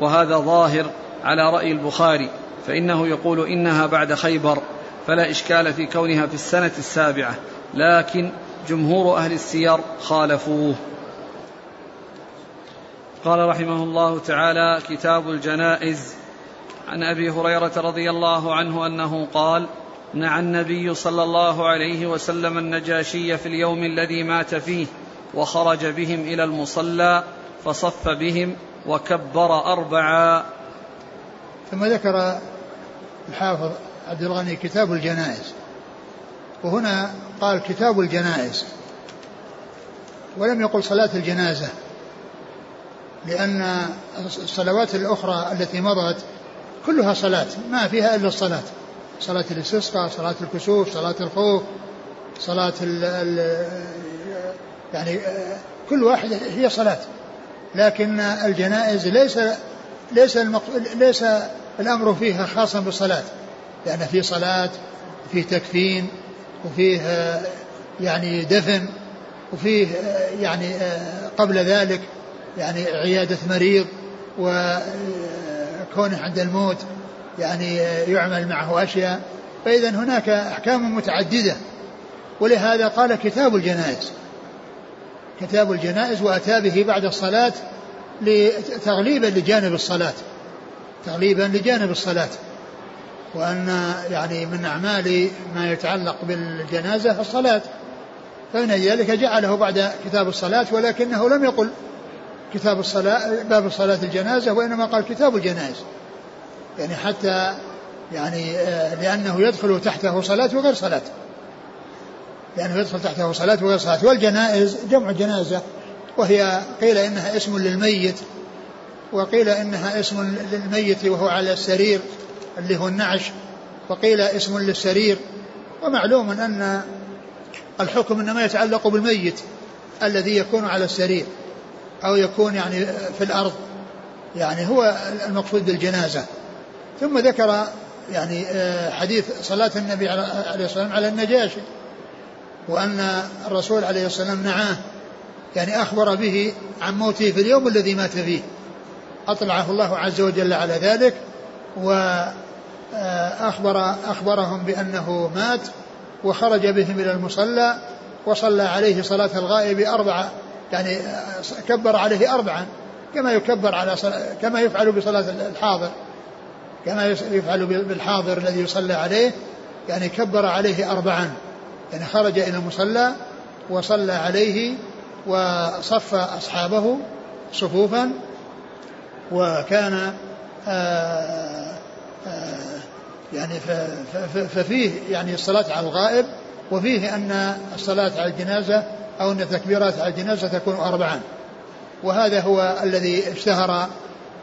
وهذا ظاهر على رأي البخاري فإنه يقول إنها بعد خيبر فلا إشكال في كونها في السنة السابعة لكن جمهور أهل السير خالفوه. قال رحمه الله تعالى كتاب الجنائز عن أبي هريرة رضي الله عنه أنه قال نعى النبي صلى الله عليه وسلم النجاشي في اليوم الذي مات فيه وخرج بهم إلى المصلى فصف بهم وكبر اربعا. ثم ذكر الحافظ عبد الغني كتاب الجنائز. وهنا قال كتاب الجنائز. ولم يقل صلاة الجنازة لأن الصلوات الأخرى التي مضت كلها صلاة ما فيها إلا الصلاة. صلاة الاستسقاء صلاة الكسوف صلاة الخوف صلاة ال ال يعني كل واحدة هي صلاة. لكن الجنائز ليس ليس ليس الأمر فيها خاصا بالصلاة لأن في صلاة في تكفين وفيه يعني دفن وفيه يعني قبل ذلك يعني عيادة مريض وكونه عند الموت يعني يعمل معه أشياء. فإذا هناك أحكام متعددة. ولهذا قال كتاب الجنائز. كتاب الجنائز وأتى به بعد الصلاة تغليبا لجانب الصلاة. تغليبا لجانب الصلاة. وأن يعني من أعمال ما يتعلق بالجنازة الصلاة. فمن ذلك جعله بعد كتاب الصلاة ولكنه لم يقل كتاب الصلاة باب صلاة الجنازة وإنما قال كتاب الجنائز يعني حتى يعني آه، لأنه يدخل تحته صلاة وغير صلاة. لأنه يدخل تحته صلاة وغير صلاة. والجنائز جمع جنازة وهي قيل إنها اسم للميت وقيل إنها اسم للميت وهو على السرير اللي هو النعش وقيل اسم للسرير. ومعلوم أن الحكم إنما يتعلق بالميت الذي يكون على السرير أو يكون يعني في الأرض يعني هو المقصود بالجنازة. ثم ذكر يعني آه، حديث صلاة النبي عليه الصلاة والسلام على النجاشي وأن الرسول عليه الصلاة والسلام نعاه. يعني أخبر به عن موته في اليوم الذي مات فيه. أطلعه الله عز وجل على ذلك وأخبر آه، أخبرهم بأنه مات وخرج بهم إلى المصلى وصلى عليه صلاة الغائب أربعة يعني كبر عليه أربعا كما يكبر على كما يفعل بصلاة الحاضر كما يفعل بالحاضر الذي يصلى عليه يعني كبر عليه أربعا يعني خرج إلى المصلى وصلى عليه وصف أصحابه صفوفا وكان آه، آه، يعني ففيه يعني الصلاة على الغائب وفيه أن الصلاة على الجنازة أو أن تكبيرات على الجنازة تكون أربعا. وهذا هو الذي اشتهر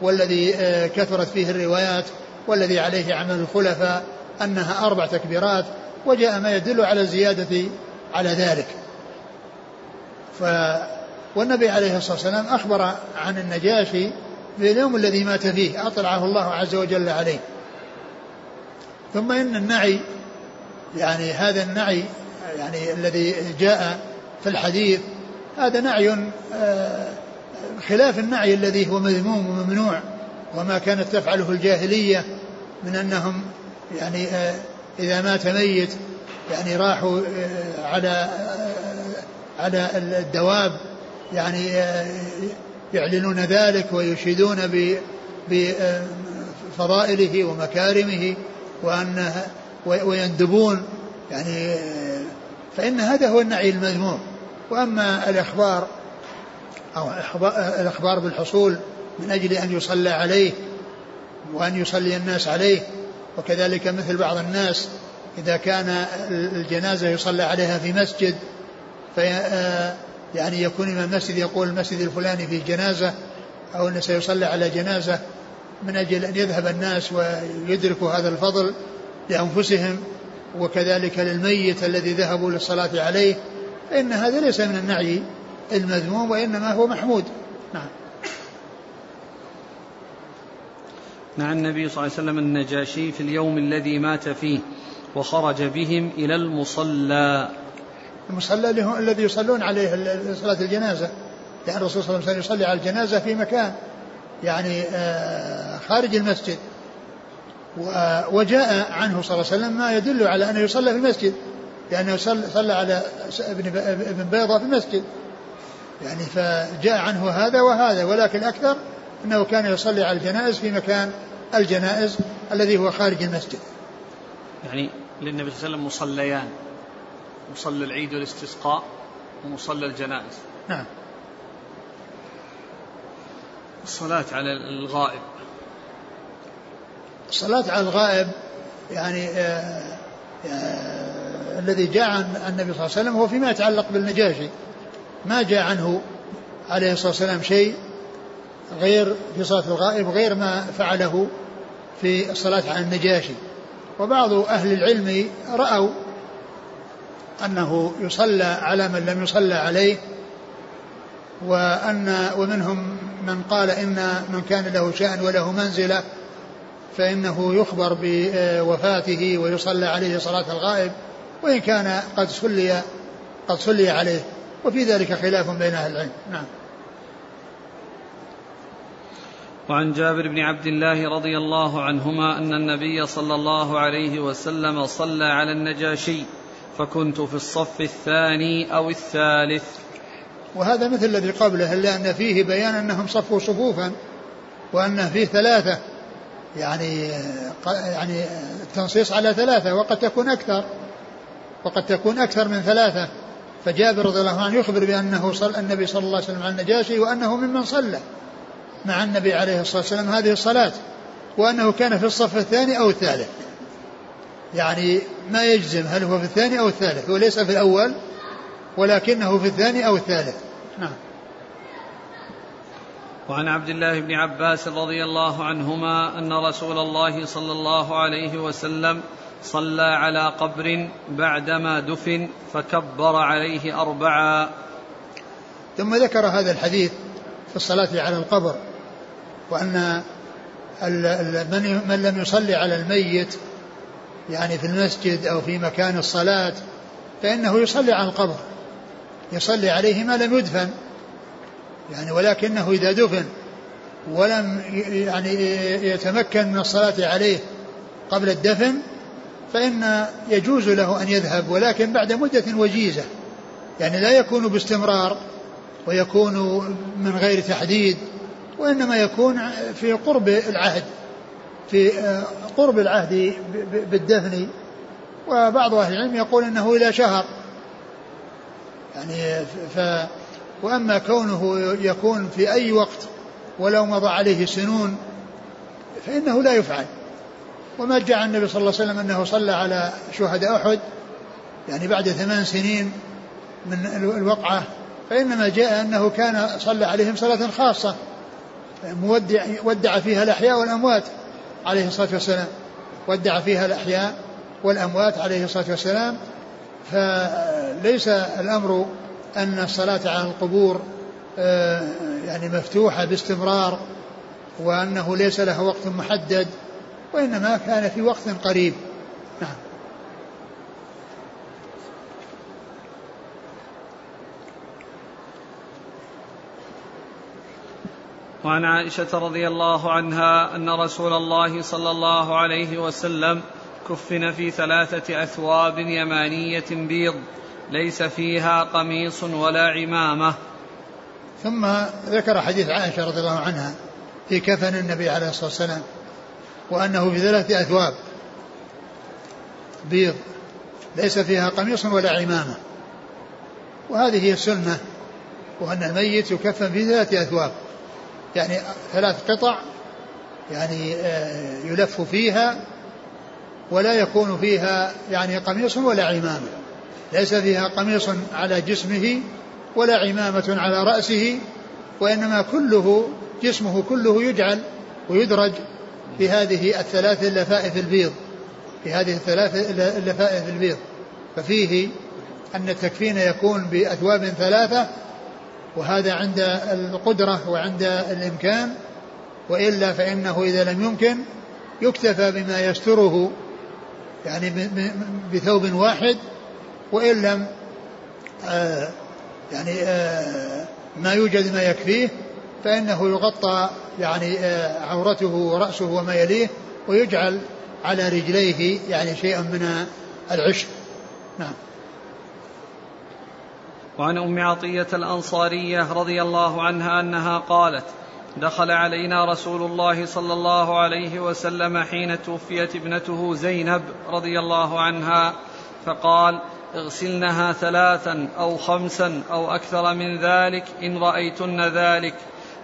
والذي آه، كثرت فيه الروايات والذي عليه عمل الخلفاء أنها أربع تكبيرات وجاء ما يدل على الزيادة على ذلك. ف والنبي عليه الصلاة والسلام أخبر عن النجاشي في اليوم الذي مات فيه أطلعه الله عز وجل عليه. ثم إن النعي يعني هذا النعي يعني الذي جاء في الحديث هذا نعي آه، خلاف النعي الذي هو مذموم وممنوع وما كانت تفعله الجاهلية من أنهم يعني آه، إذا مات ميت يعني راحوا آه، على على الدواب يعني يعلنون ذلك ويشيدون بفضائله ومكارمه وأنه ويندبون يعني فإن هذا هو النعي المذموم. وأما الإخبار أو الإخبار بالحصول من أجل أن يصلى عليه وأن يصلي الناس عليه وكذلك مثل بعض الناس إذا كان الجنازة يصلى عليها في مسجد في يعني يكون إمام المسجد يقول المسجد الفلاني فيه جنازة أو أنه سيصلى على جنازة من أجل أن يذهب الناس ويدركوا هذا الفضل لأنفسهم وكذلك للميت الذي ذهبوا للصلاة عليه فإن هذا ليس من النعي المذموم وإنما هو محمود. نعم. نعى النبي صلى الله عليه وسلم النجاشي في اليوم الذي مات فيه وخرج بهم إلى المصلى. المصلى الذي يصلون عليه صلاة الجنازة. لأن الرسول صلى الله عليه وسلم يصلي على الجنازة في مكان يعني آه، خارج المسجد. وجاء عنه صلى الله عليه وسلم ما يدل على أنه يصلى في المسجد. لأنه صلى على ابن بيضة في المسجد. يعني فجاء عنه هذا وهذا ولكن الأكثر أنه كان يصلي على الجنائز في مكان الجنائز الذي هو خارج المسجد. يعني للنبي صلى الله عليه وسلم مصليان. مصلى العيد والاستسقاء ومصلى الجنائز. نعم. الصلاة على الغائب. الصلاة على الغائب يعني آه آه الذي جاء عن النبي صلى الله عليه وسلم هو فيما يتعلق بالنجاشي. ما جاء عنه عليه الصلاة والسلام شيء غير في صلاة الغائب غير ما فعله في الصلاة على النجاشي. وبعض أهل العلم رأوا أنه يصلى على من لم يصلى عليه وأن ومنهم من قال إن من كان له شأن وله منزلة فإنه يخبر بوفاته ويصلى عليه صلاة الغائب وإن كان قد صلي قد صلي عليه. وفي ذلك خلاف بين أهل العلم. نعم. وعن جابر بن عبد الله رضي الله عنهما أن النبي صلى الله عليه وسلم صلى على النجاشي. فكنت في الصف الثاني أو الثالث. وهذا مثل الذي قبله إلا أن فيه بيان أنهم صفوا صفوفا وأن فيه ثلاثة. يعني يعني التنصيص على ثلاثة وقد تكون أكثر. وقد تكون أكثر من ثلاثة. فجابر رضي الله عنه يخبر بأنه صلى النبي صلى الله عليه وسلم على النجاشي وأنه ممن صلى مع النبي عليه الصلاة والسلام هذه الصلاة وأنه كان في الصف الثاني أو الثالث. يعني ما يجزم هل هو في الثاني أو الثالث هو ليس في الأول ولكنه في الثاني أو الثالث. نعم. وعن عبد الله بن عباس رضي الله عنهما أن رسول الله صلى الله عليه وسلم صلى على قبر بعدما دفن فكبر عليه أربعا ثم ذكر هذا الحديث في الصلاة على القبر وأن من لم يصلي على الميت يعني في المسجد أو في مكان الصلاة فإنه يصلي على القبر يصلي عليه ما لم يدفن يعني ولكنه إذا دفن ولم يعني يتمكن من الصلاة عليه قبل الدفن فإن يجوز له أن يذهب ولكن بعد مدة وجيزة يعني لا يكون باستمرار ويكون من غير تحديد وإنما يكون في قرب العهد في قرب العهد بالدفن. وبعض أهل العلم يقول أنه إلى شهر. يعني ف وأما كونه يكون في أي وقت ولو مضى عليه سنون فإنه لا يفعل. وما جاء النبي صلى الله عليه وسلم أنه صلى على شهداء أحد يعني بعد ثمان سنين من الوقعة فإنما جاء أنه كان صلى عليهم صلاة خاصة مودع ودع فيها الأحياء والأموات. عليه الصلاة والسلام ودع فيها الأحياء والأموات عليه الصلاة والسلام. فليس الأمر أن الصلاة على القبور آه، يعني مفتوحة باستمرار وأنه ليس له وقت محدد وإنما كان في وقت قريب. وعن عائشة رضي الله عنها أن رسول الله صلى الله عليه وسلم كفن في ثلاثة أثواب يمانية بيض ليس فيها قميص ولا عمامة. ثم ذكر حديث عائشة رضي الله عنها في كفن النبي عليه الصلاة والسلام وأنه في ثلاثة أثواب بيض ليس فيها قميص ولا عمامة. وهذه هي السنة وأن الميت يكفن في ثلاثة أثواب. يعني ثلاث قطع يعني آه، يلف فيها ولا يكون فيها يعني قميص ولا عمامة. ليس فيها قميص على جسمه ولا عمامة على رأسه وإنما كله جسمه كله يجعل ويدرج في هذه الثلاث اللفائف البيض في هذه الثلاث اللفائف البيض. ففيه أن التكفين يكون بأثواب ثلاثة وهذا عند القدرة وعند الإمكان وإلا فإنه إذا لم يمكن يكتفى بما يستره يعني بثوب واحد وإن لم آه يعني آه ما يوجد ما يكفيه فإنه يغطى يعني آه عورته ورأسه وما يليه ويجعل على رجليه يعني شيئا من العشب. نعم. وعن أم عطية الأنصارية رضي الله عنها أنها قالت دخل علينا رسول الله صلى الله عليه وسلم حين توفيت ابنته زينب رضي الله عنها فقال اغسلنها ثلاثا أو خمسا أو أكثر من ذلك إن رأيتن ذلك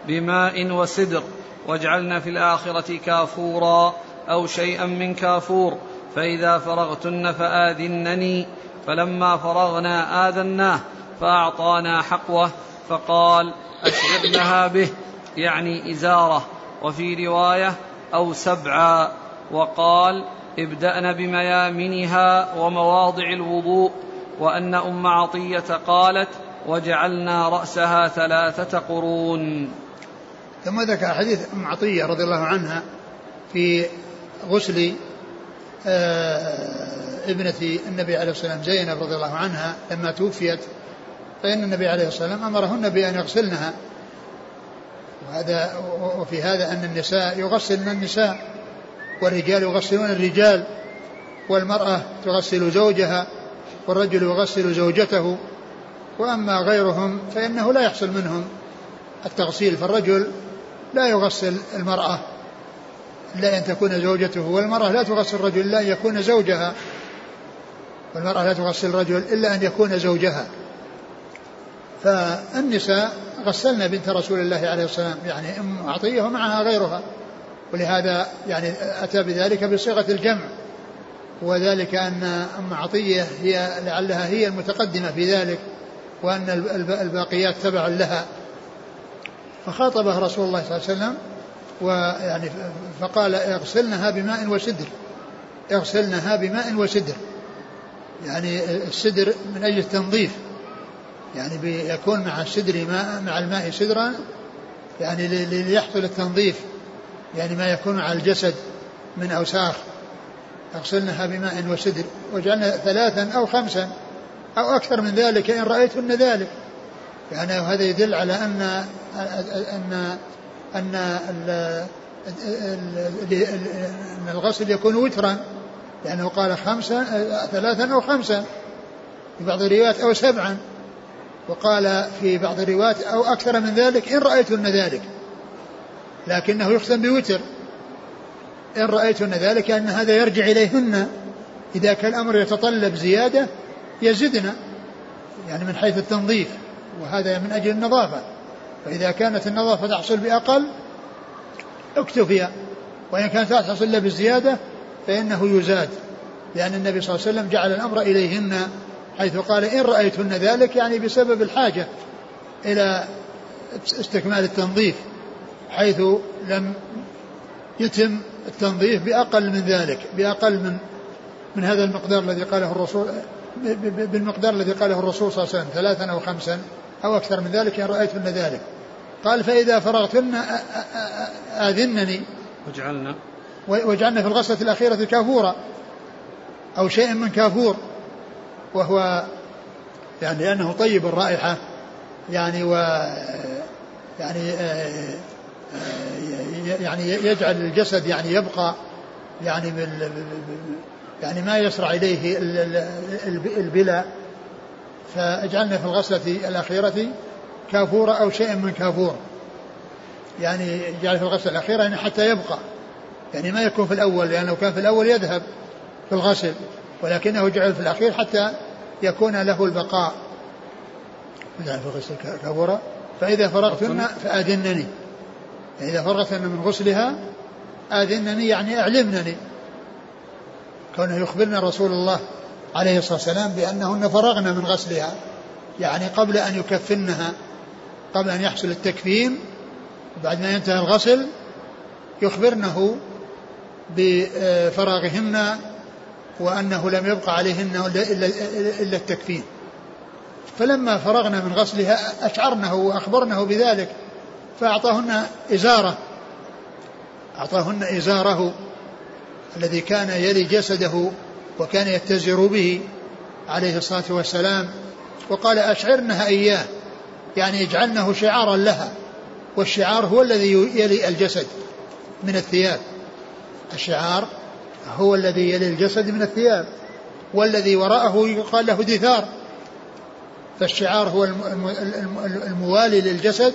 بماء وسدر واجعلن في الآخرة كافورا أو شيئا من كافور فإذا فرغتن فآذنني فلما فرغنا آذناه فأعطانا حقوة فقال اشعرنها به يعني إزارة. وفي رواية أو سبعا. وقال ابدأن بميامنها ومواضع الوضوء. وأن أم عطية قالت وجعلنا رأسها ثلاثة قرون. ثم ذكر حديث أم عطية رضي الله عنها في غسل آه، ابنة النبي عليه الصلاة والسلام زينب رضي الله عنها لما توفيت. فإن النبي عليه الصلاة والسلام أمرهن بأن يغسلنها. وهذا وفي هذا أن النساء يغسلن النساء والرجال يغسلون الرجال والمرأة تغسل زوجها والرجل يغسل زوجته. وأما غيرهم فإنه لا يحصل منهم التغسيل فالرجل لا يغسل المرأة إلا أن تكون زوجته والمرأة لا تغسل الرجل إلا أن يكون زوجها والمرأة لا تغسل الرجل إلا أن يكون زوجها. فالنساء غسلنا بنت رسول الله عليه الصلاة والسلام يعني أم عطية ومعها غيرها. ولهذا يعني أتى بذلك بصيغة الجمع. وذلك أن أم عطية هي لعلها هي المتقدمة في ذلك وأن الباقيات تبع لها. فخاطبه رسول الله صلى الله عليه وسلم ويعني فقال اغسلنها بماء وسدر. اغسلنها بماء وسدر. يعني السدر من أجل التنظيف. يعني بيكون مع السدر ماء مع الماء سدرا يعني ليحصل التنظيف يعني ما يكون على الجسد من أوساخ. اغسلنها بماء وسدر وجعلنا ثلاثا أو خمسا أو أكثر من ذلك إن رأيتن ذلك. يعني هذا يدل على أن أن أن أن الغسل يكون وترا لأنه قال خمسا ثلاثا أو خمسا. في بعض الروايات أو سبعا. وقال في بعض الروايات أو أكثر من ذلك إن رأيتن ذلك. لكنه يختم بوتر. إن رأيتن ذلك أن هذا يرجع إليهن. إذا كان الأمر يتطلب زيادة يزدن يعني من حيث التنظيف. وهذا من أجل النظافة. فإذا كانت النظافة تحصل بأقل اكتفي. وإن كانت لا تحصل إلا بالزيادة فإنه يزاد. لأن النبي صلى الله عليه وسلم جعل الأمر إليهن. حيث قال إن رأيتن ذلك يعني بسبب الحاجة إلى استكمال التنظيف حيث لم يتم التنظيف بأقل من ذلك بأقل من من هذا المقدار الذي قاله الرسول بالمقدار الذي قاله الرسول صلى الله عليه وسلم ثلاثا أو خمسا أو أكثر من ذلك إن رأيتن ذلك. قال فإذا فرغتن آذنني. وجعلنا. وجعلنا في الغسلة الأخيرة كافورا أو شيء من كافور. وهو يعني لأنه طيب الرائحة يعني و يعني آه، يعني يجعل الجسد يعني يبقى يعني يعني ما يسرع إليه البلاء فاجعلنا في الغسلة الأخيرة كافورة أو شيء من كافور. يعني جعل في الغسلة الأخيرة يعني حتى يبقى يعني ما يكون في الأول لأنه كان في الأول يذهب في الغسل. ولكنه جعل في الأخير حتى يكون له البقاء. جعل في الغسل كافورة فإذا فرغتن فأذنني. إذا فرغتن من غسلها آذنني يعني أعلمنني. كونه يخبرنا رسول الله عليه الصلاة والسلام بأنهن فرغن من غسلها يعني قبل أن يكفنها قبل أن يحصل التكفين بعد ما ينتهي الغسل يخبرنه بفراغهن وأنه لم يبقى عليهن إلا, التكفين. فلما فرغنا من غسلها أشعرنه وأخبرنه بذلك فأعطاهن إزارة. أعطاهن إزاره الذي كان يلي جسده وكان يتزر به عليه الصلاة والسلام وقال أشعرنها إياه يعني اجعلنه شعارا لها والشعار هو الذي يلي الجسد من الثياب. الشعار هو الذي يلي الجسد من الثياب والذي وراءه يقال له دثار فالشعار هو الموالي للجسد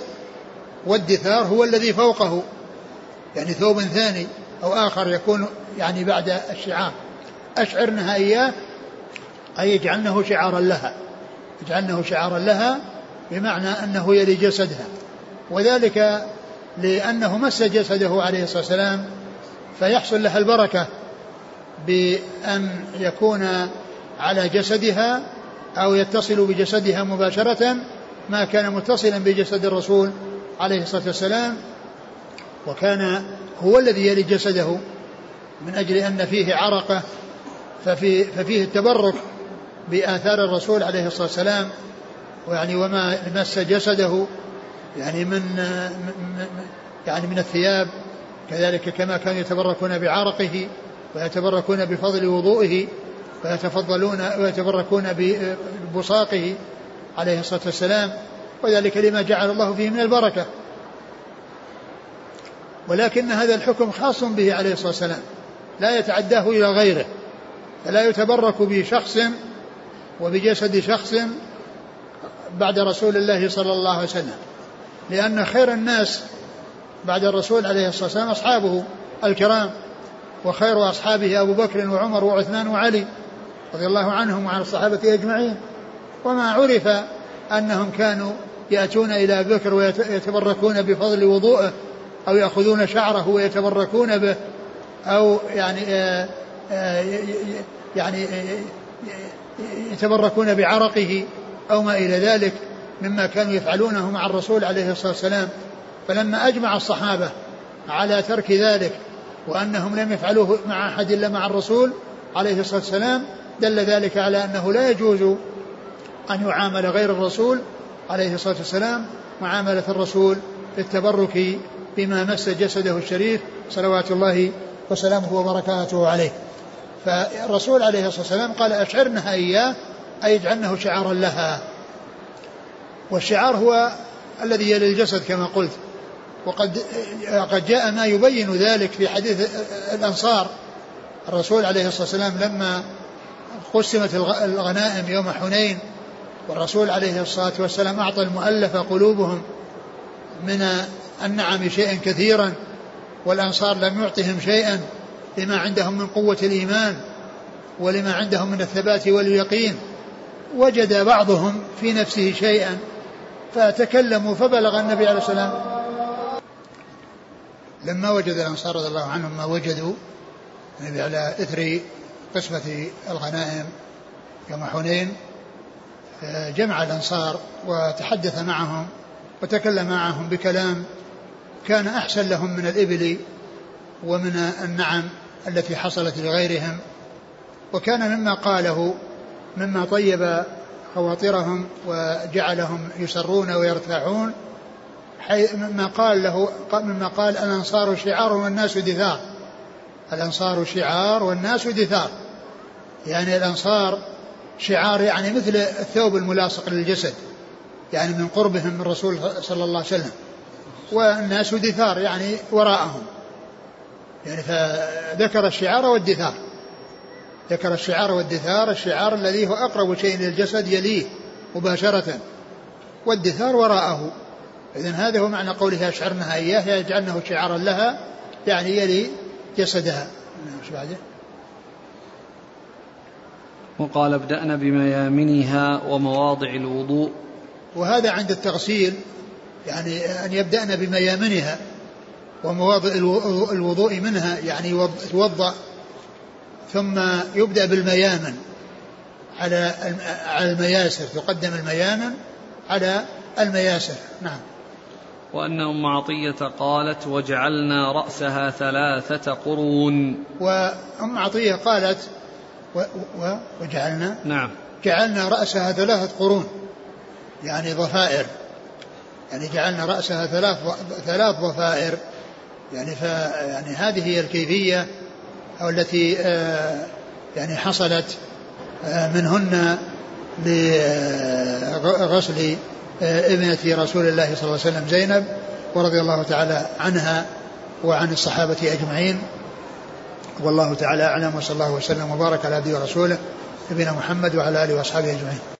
والدثار هو الذي فوقه. يعني ثوب ثاني أو آخر يكون يعني بعد الشعار. أشعرنها إياه أي اجعلنه شعارا لها. اجعلنه شعارا لها بمعنى أنه يلي جسدها. وذلك لأنه مس جسده عليه الصلاة والسلام فيحصل لها البركة. بأن يكون على جسدها أو يتصل بجسدها مباشرة ما كان متصلا بجسد الرسول عليه الصلاة والسلام وكان هو الذي يلي جسده من أجل أن فيه عرقة ففي ففيه التبرك بآثار الرسول عليه الصلاة والسلام ويعني وما مس جسده يعني من يعني من الثياب كذلك كما كانوا يتبركون بعرقه. ويتبركون بفضل وضوئه ويتفضلون ويتبركون ببصاقه عليه الصلاة والسلام وذلك لما جعل الله فيه من البركة. ولكن هذا الحكم خاص به عليه الصلاة والسلام. لا يتعداه إلى غيره. فلا يتبرك بشخص وبجسد شخص بعد رسول الله صلى الله عليه وسلم. لأن خير الناس بعد الرسول عليه الصلاة والسلام أصحابه الكرام. وخير أصحابه أبو بكر وعمر وعثمان وعلي رضي الله عنهم وعن الصحابة أجمعين. وما عرف أنهم كانوا يأتون إلى بكر ويتبركون بفضل وضوءه أو يأخذون شعره ويتبركون به أو يعني آه، آه، يعني يتبركون بعرقه أو ما إلى ذلك مما كانوا يفعلونه مع الرسول عليه الصلاة والسلام. فلما أجمع الصحابة على ترك ذلك وأنهم لم يفعلوه مع أحد إلا مع الرسول عليه الصلاة والسلام دل ذلك على أنه لا يجوز أن يعامل غير الرسول عليه الصلاة والسلام معاملة الرسول في التبرك بما مس جسده الشريف صلوات الله وسلامه وبركاته عليه. فالرسول عليه الصلاة والسلام قال أشعرنها إياه أي اجعلنه شعارا لها. والشعار هو الذي يلي الجسد كما قلت. وقد قد جاء ما يبين ذلك في حديث الأنصار. الرسول عليه الصلاة والسلام لما قسمت الغنائم يوم حنين والرسول عليه الصلاة والسلام أعطى المؤلفة قلوبهم من النعم شيئا كثيرا والأنصار لم يعطهم شيئا لما عندهم من قوة الإيمان ولما عندهم من الثبات واليقين. وجد بعضهم في نفسه شيئا فتكلموا فبلغ النبي عليه السلام لما وجد الأنصار رضي الله عنهم ما وجدوا النبي على إثر قسمة الغنائم يوم حنين جمع الأنصار وتحدث معهم وتكلم معهم بكلام كان أحسن لهم من الإبل ومن النعم التي حصلت لغيرهم. وكان مما قاله مما طيب خواطرهم وجعلهم يسرون ويرتاحون مما قال له مما قال الأنصار شعار والناس دثار. الأنصار شعار والناس دثار. يعني الأنصار شعار يعني مثل الثوب الملاصق للجسد. يعني من قربهم من الرسول صلى الله عليه وسلم. والناس دثار يعني وراءهم. يعني فذكر الشعار والدثار. ذكر الشعار والدثار الشعار الذي هو أقرب شيء للجسد يليه مباشرة. والدثار وراءه. إذن هذا هو معنى قولها أشعرنها إياه يجعلنه شعارا لها يعني يلي جسدها. إيش بعده؟ وقال ابدأنا بميامنها ومواضع الوضوء. وهذا عند التغسيل يعني أن يبدأن بميامنها ومواضع الوضوء منها يعني يتوضأ ثم يبدأ بالميامن على على المياسر تقدم الميامن على المياسر. نعم. وأن أم عطية قالت وجعلنا رأسها ثلاثة قرون. وأم عطية قالت و و وجعلنا نعم. جعلنا رأسها ثلاثة قرون. يعني ضفائر. يعني جعلنا رأسها ثلاث ثلاث ضفائر. يعني ف يعني هذه هي الكيفية أو التي آه يعني حصلت آه منهن لغسل ابنة رسول الله صلى الله عليه وسلم زينب ورضي الله تعالى عنها وعن الصحابة أجمعين. والله تعالى أعلم وصلى الله وسلم وبارك على عبده ورسوله نبينا محمد وعلى آله وأصحابه أجمعين.